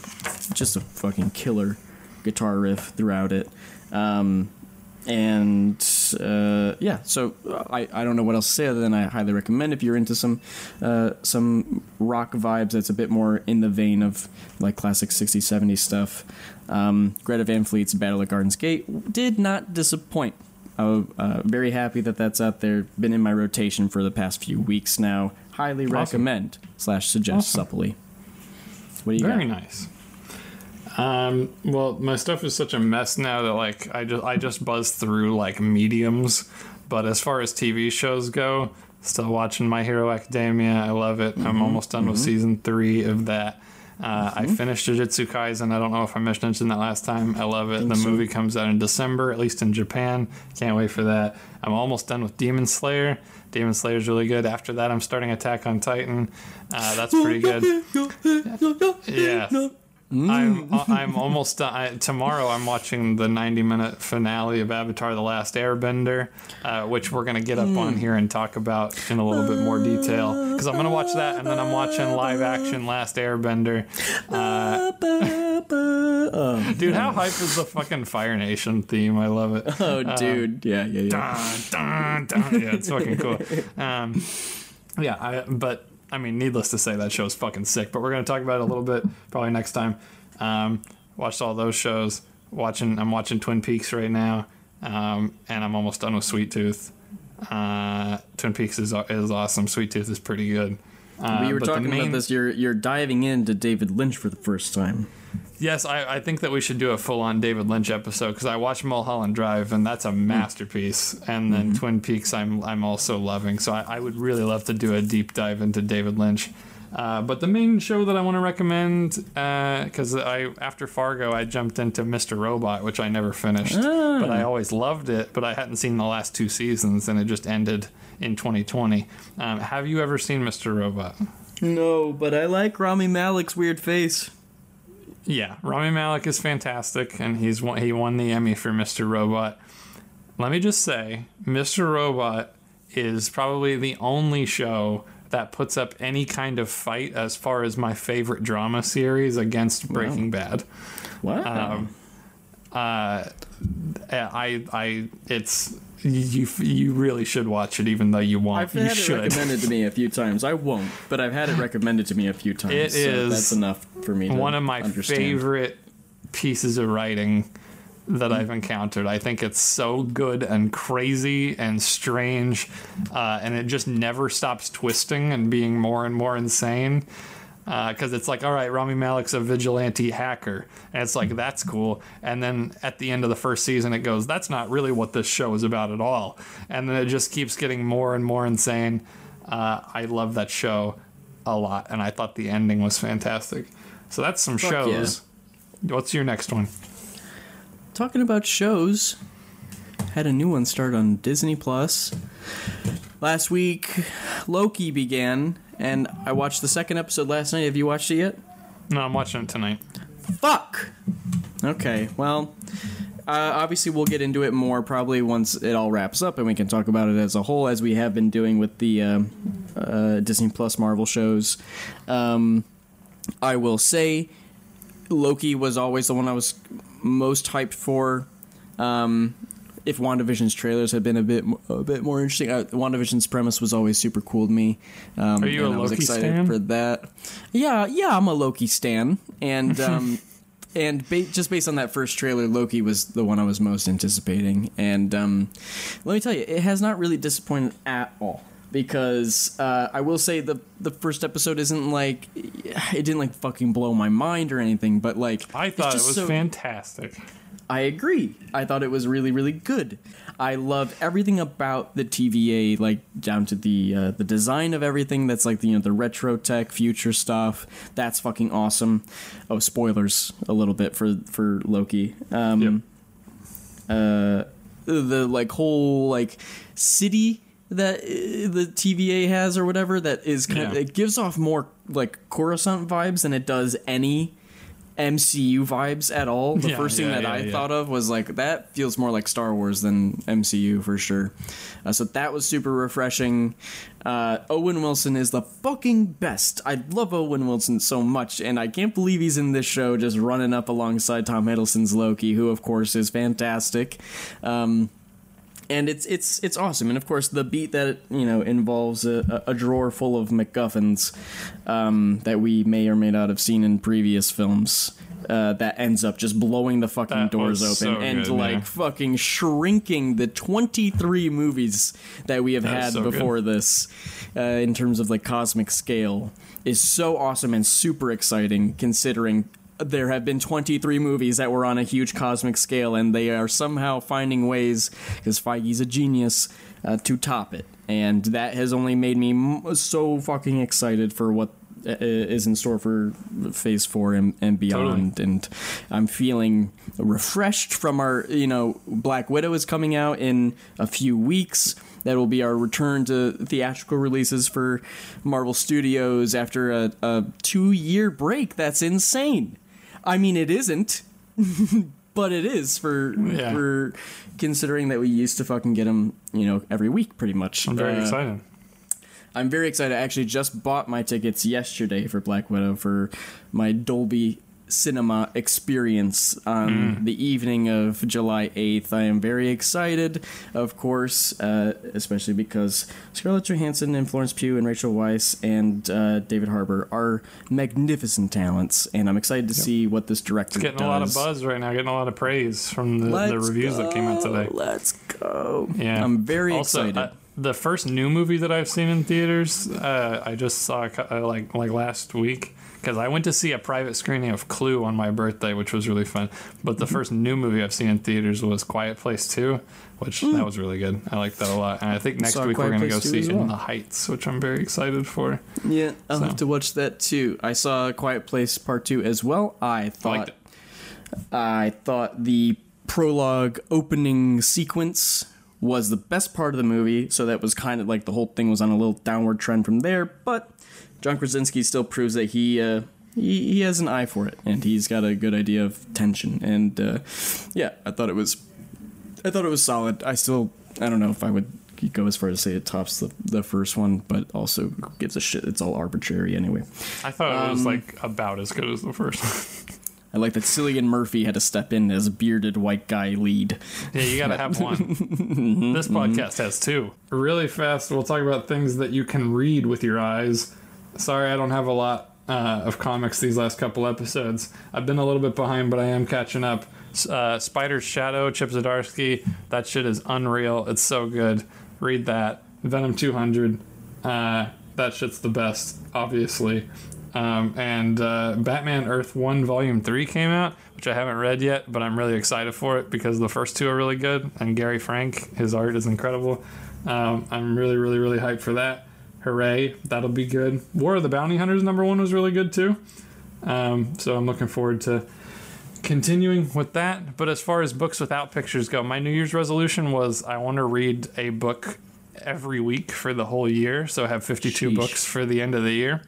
just a fucking killer guitar riff throughout it. Um, and uh, yeah, so I, I don't know what else to say other than I highly recommend if you're into some uh, some rock vibes that's a bit more in the vein of like classic 60s 70s stuff. Um, Greta Van Fleet's Battle at Gardens Gate did not disappoint. I'm uh, very happy that that's out there. Been in my rotation for the past few weeks now. Highly recommend slash suggest Awesome. supply. What do you Very got? nice. Um, well, my stuff is such a mess now that like I just I just buzz through like mediums. But as far as TV shows go, still watching My Hero Academia. I love it. I'm almost done with season three of that. Uh, I finished Jujutsu Kaisen. I don't know if I mentioned that last time. I love it. The so. movie comes out in December, at least in Japan. Can't wait for that. I'm almost done with Demon Slayer. Demon Slayer is really good. After that, I'm starting Attack on Titan. Uh, that's pretty good. Yeah. I'm I'm almost done. I, tomorrow I'm watching the 90 minute finale of Avatar: The Last Airbender, uh, which we're gonna get up on here and talk about in a little bit more detail. Because I'm gonna watch that, and then I'm watching live action Last Airbender. Uh, dude, how hype is the fucking Fire Nation theme? I love it. Oh, dude. Yeah, yeah, yeah. Dun, dun, dun. Yeah, it's fucking cool. Um, yeah, I, but I mean, needless to say, that show's fucking sick. But we're gonna talk about it a little bit probably next time. Um, watched all those shows. Watching, I'm watching Twin Peaks right now, um, and I'm almost done with Sweet Tooth. Uh, Twin Peaks is is awesome. Sweet Tooth is pretty good. Uh, we were talking main- about this. You're you're diving into David Lynch for the first time. Yes, I, I think that we should do a full on David Lynch episode because I watched Mulholland Drive and that's a masterpiece. And then Twin Peaks, I'm I'm also loving. So I, I would really love to do a deep dive into David Lynch. Uh, but the main show that I want to recommend, because I after Fargo, I jumped into Mr. Robot, which I never finished, but I always loved it. But I hadn't seen the last two seasons, and it just ended in 2020. Um, have you ever seen Mr. Robot? No, but I like Rami Malek's weird face. Yeah, Rami Malek is fantastic, and he's won, he won the Emmy for Mr. Robot. Let me just say, Mr. Robot is probably the only show that puts up any kind of fight as far as my favorite drama series against Breaking Bad. Wow. Um, uh, I I it's you you really should watch it, even though you won't. You should. I've you had it should. recommended to me a few times. I won't, but I've had it recommended to me a few times. It so is that's enough for me. To one of my understand. favorite pieces of writing that I've encountered. I think it's so good and crazy and strange, uh, and it just never stops twisting and being more and more insane. Because it's like, all right, Rami Malek's a vigilante hacker, and it's like that's cool. And then at the end of the first season, it goes, that's not really what this show is about at all. And then it just keeps getting more and more insane. Uh, I love that show a lot, and I thought the ending was fantastic. So that's some Fuck shows. What's your next one? Talking about shows, had a new one start on Disney Plus. Last week, Loki began, and I watched the second episode last night. Have you watched it yet? No, I'm watching it tonight. Fuck. Okay, well, uh, obviously we'll get into it more probably once it all wraps up, and we can talk about it as a whole, as we have been doing with the um uh, Disney Plus Marvel shows. Um, I will say, Loki was always the one I was most hyped for. Um, if WandaVision's trailers had been a bit a bit more interesting, uh, WandaVision's premise was always super cool to me. Um, Are you a and I was Loki excited stan? for that. Yeah, yeah, I'm a Loki stan, and um, and ba- just based on that first trailer, Loki was the one I was most anticipating. And um, let me tell you, it has not really disappointed at all. Because uh, I will say the the first episode isn't like it didn't like fucking blow my mind or anything, but like I thought it was so- fantastic. I agree. I thought it was really, really good. I love everything about the TVA, like down to the uh, the design of everything. That's like the you know the retro tech future stuff. That's fucking awesome. Oh, spoilers a little bit for for Loki. Um, uh, the like whole like city that uh, the TVA has or whatever that is kind of it gives off more like Coruscant vibes than it does any MCU vibes at all. The Yeah, first thing yeah, that yeah, I thought of was like that feels more like Star Wars than MCU for sure. Uh, so that was super refreshing. Uh, Owen Wilson is the fucking best. I love Owen Wilson so much, and I can't believe he's in this show just running up alongside Tom Hiddleston's Loki, who of course is fantastic. Um, and it's it's it's awesome. And of course, the beat that you know involves a, a drawer full of MacGuffins um, that we may or may not have seen in previous films. Uh, that ends up just blowing the fucking That doors open so and good, like yeah. fucking shrinking the 23 movies that we have That had so good. before this uh, in terms of like cosmic scale is so awesome and super exciting considering there have been 23 movies that were on a huge cosmic scale and they are somehow finding ways because Feige's a genius uh, to top it and that has only made me m- so fucking excited for what uh, in store for phase 4 and, and beyond and I'm feeling refreshed from our you know Black Widow is coming out in a few weeks that will be our return to theatrical releases for Marvel Studios after a, a two year break. That's insane. I mean, it isn't, but it is for Yeah. for considering that we used to fucking get them, you know, every week pretty much. I'm very Uh, excited. I'm very excited. I actually just bought my tickets yesterday for Black Widow for my Dolby cinema experience on the evening of July 8th. I am very excited, of course, uh, especially because Scarlett Johansson and Florence Pugh and Rachel Weisz and uh, David Harbour are magnificent talents, and I'm excited to see what this director Getting does. a lot of buzz right now, getting a lot of praise from the, the reviews that came out today. Let's go. Yeah, I'm very also, excited. uh, the first new movie that I've seen in theaters, uh, I just saw uh, like like last week because I went to see a private screening of Clue on my birthday, which was really fun. But Mm-hmm. the first new movie I've seen in theaters was Quiet Place Two, which that was really good. I liked that a lot, and I think next. Saw week Quiet we're gonna go see as In the Heights, which I'm very excited for. Yeah, I'll So. have to watch that too. I saw Quiet Place Part Two as well. I I thought it. I thought the prologue opening sequence was the best part of the movie, so that was kind of like the whole thing was on a little downward trend from there. But John Krasinski still proves that he uh, he, he has an eye for it, and he's got a good idea of tension. And uh, yeah, I thought it was I thought it was solid. I still I don't know if I would go as far as to say it tops the, the first one, but also gives a shit. It's all arbitrary anyway. I thought it Um, was like about as good as the first one. I like that Cillian Murphy had to step in as a bearded white guy lead. Yeah, you gotta have one. this podcast has two. Really fast, we'll talk about things that you can read with your eyes. Sorry, I don't have a lot uh, of comics these last couple episodes. I've been a little bit behind, but I am catching up. Uh, Spider's Shadow, Chip Zdarsky, that shit is unreal. It's so good. Read that. Venom 200, uh, that shit's the best, obviously. Um, and uh, Batman Earth 1 Volume 3 came out, which I haven't read yet, but I'm really excited for it because the first two are really good, and Gary Frank, his art is incredible. Um, I'm really, really, really hyped for that. Hooray, that'll be good. War of the Bounty Hunters number one was really good too. Um, so I'm looking forward to continuing with that. But as far as books without pictures go, my New Year's resolution was I want to read a book every week for the whole year. So I have 52 Sheesh. books for the end of the year.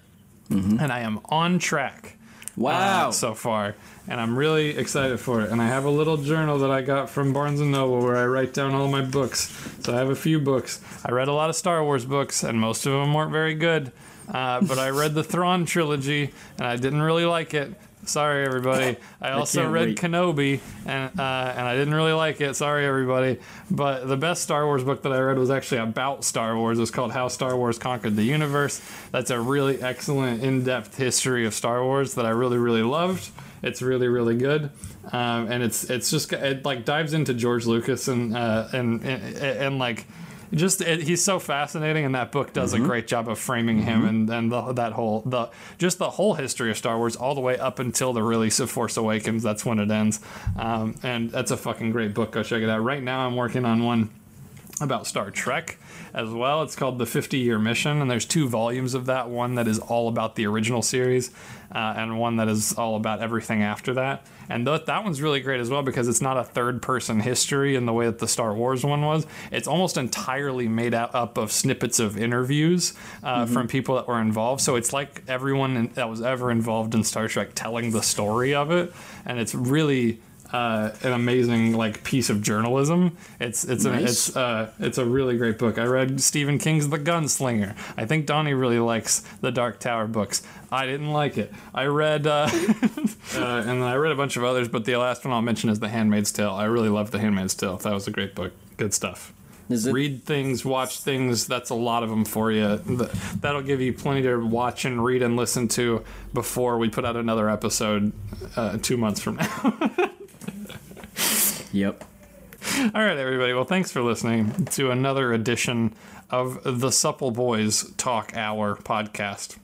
And I am on track Wow. uh, so far, and I'm really excited for it. And I have a little journal that I got from Barnes and Noble where I write down all my books. So I have a few books. I read a lot of Star Wars books, and most of them weren't very good. Uh, but I read the Thrawn trilogy, and I didn't really like it. Sorry, everybody. I also can't read wait. Kenobi, and uh, and I didn't really like it. Sorry, everybody. But the best Star Wars book that I read was actually about Star Wars. It's called How Star Wars Conquered the Universe. That's a really excellent, in-depth history of Star Wars that I really, really loved. It's really, really good, um, and it's it's just it like dives into George Lucas and uh, and, and and like just it, he's so fascinating and that book does Mm-hmm. a great job of framing him and, and the, that whole the just the whole history of star wars all the way up until the release of force awakens. That's when it ends. Um, and that's a fucking great book. Go check it out. Right now i'm working on one about Star Trek as well. It's called The 50 Year Mission, and there's two volumes of that one that is all about the original series, uh, and one that is all about everything after that. And th- that one's really great as well because it's not a third person history in the way that the Star Wars one was. It's almost entirely made out up of snippets of interviews uh, from people that were involved. So it's like everyone in- that was ever involved in Star Trek telling the story of it, and it's really uh, an amazing like piece of journalism. It's it's a, it's uh, it's a really great book. I read Stephen King's The Gunslinger. I think Donnie really likes the Dark Tower books. I didn't like it. I read uh, uh, and then I read a bunch of others, but the last one I'll mention is The Handmaid's Tale. I really loved The Handmaid's Tale. That was a great book. Good stuff. It Read things, watch things. That's a lot of them for you. That'll give you plenty to watch and read and listen to before we put out another episode uh, two months from now. Yep. All right, everybody. Well, thanks for listening to another edition of the Supple Boys Talk Hour podcast.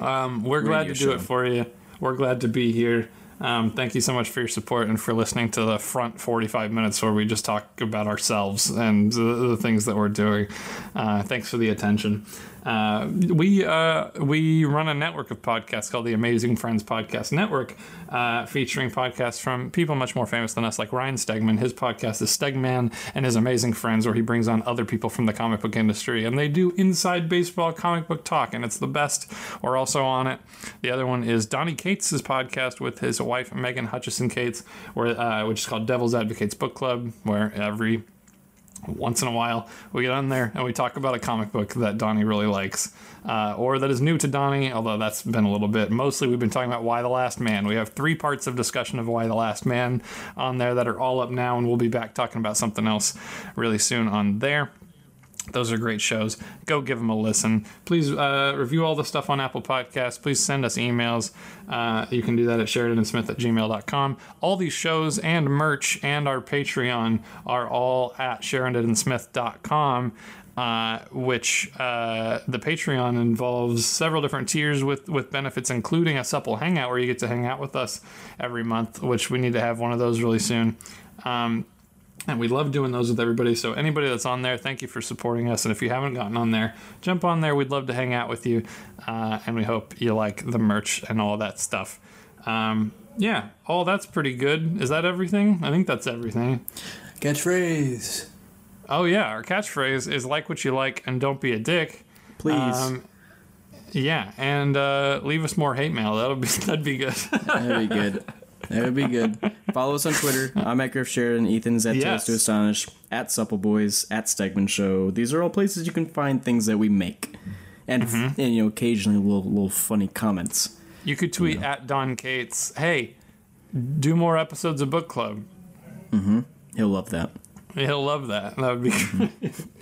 Um, we're glad to do show. it for you. We're glad to be here. Um, thank you so much for your support and for listening to the front 45 minutes where we just talk about ourselves and the, the things that we're doing. Uh, thanks for the attention. Uh, we uh, we run a network of podcasts called the Amazing Friends Podcast Network, uh, featuring podcasts from people much more famous than us, like Ryan Stegman. His podcast is Stegman and His Amazing Friends, where he brings on other people from the comic book industry, and they do inside baseball comic book talk, and it's the best. We're also on it. The other one is Donnie Cates' podcast with his wife Megan Hutchison Cates, where uh, which is called Devil's Advocates Book Club, where every once in a while we get on there and we talk about a comic book that Donnie really likes uh, or that is new to Donnie, although that's been a little bit. Mostly we've been talking about Y: The Last Man. We have three parts of discussion of Y: The Last Man on there that are all up now, and we'll be back talking about something else really soon on there. Those are great shows. Go give them a listen. Please uh, review all the stuff on Apple Podcasts. Please send us emails. Uh, you can do that at SheridanandSmith at gmail.com. All these shows and merch and our Patreon are all at SheridanandSmith.com. Uh, which uh, the Patreon involves several different tiers with, with benefits, including a supple hangout where you get to hang out with us every month, which we need to have one of those really soon. Um, and we love doing those with everybody. So anybody that's on there, thank you for supporting us. And if you haven't gotten on there, jump on there. We'd love to hang out with you. Uh, and we hope you like the merch and all that stuff. Um, yeah, all that's pretty good. Is that everything? I think that's everything. Catchphrase. Oh yeah, our catchphrase is like what you like and don't be a dick. Please. Um, yeah, and uh, leave us more hate mail. That'll be that'd be good. That'd be good. That would be good. Follow us on Twitter. I'm at Griff Sheridan. Ethan's at Yes. Tales to Astonish. At Supple Boys. At Stegman Show. These are all places you can find things that we make. And, Mm-hmm. and you know, occasionally little, little funny comments. you could tweet at Don Cates, "Hey, do more episodes of book club." Mm-hmm. He'll love that. He'll love that. That would be great.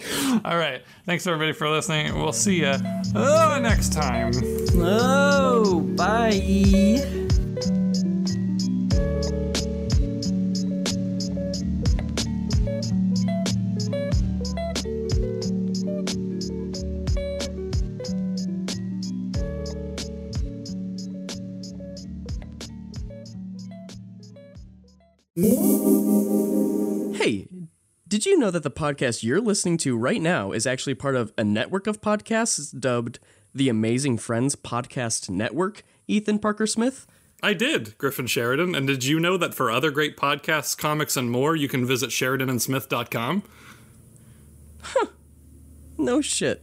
All right. Thanks everybody for listening. We'll see you oh, next time. Oh, bye. Hey, did you know that the podcast you're listening to right now is actually part of a network of podcasts dubbed the Amazing Friends Podcast Network? Ethan Parker Smith? I did, Griffin Sheridan. And did you know that for other great podcasts, comics, and more, you can visit SheridanandSmith.com? No shit.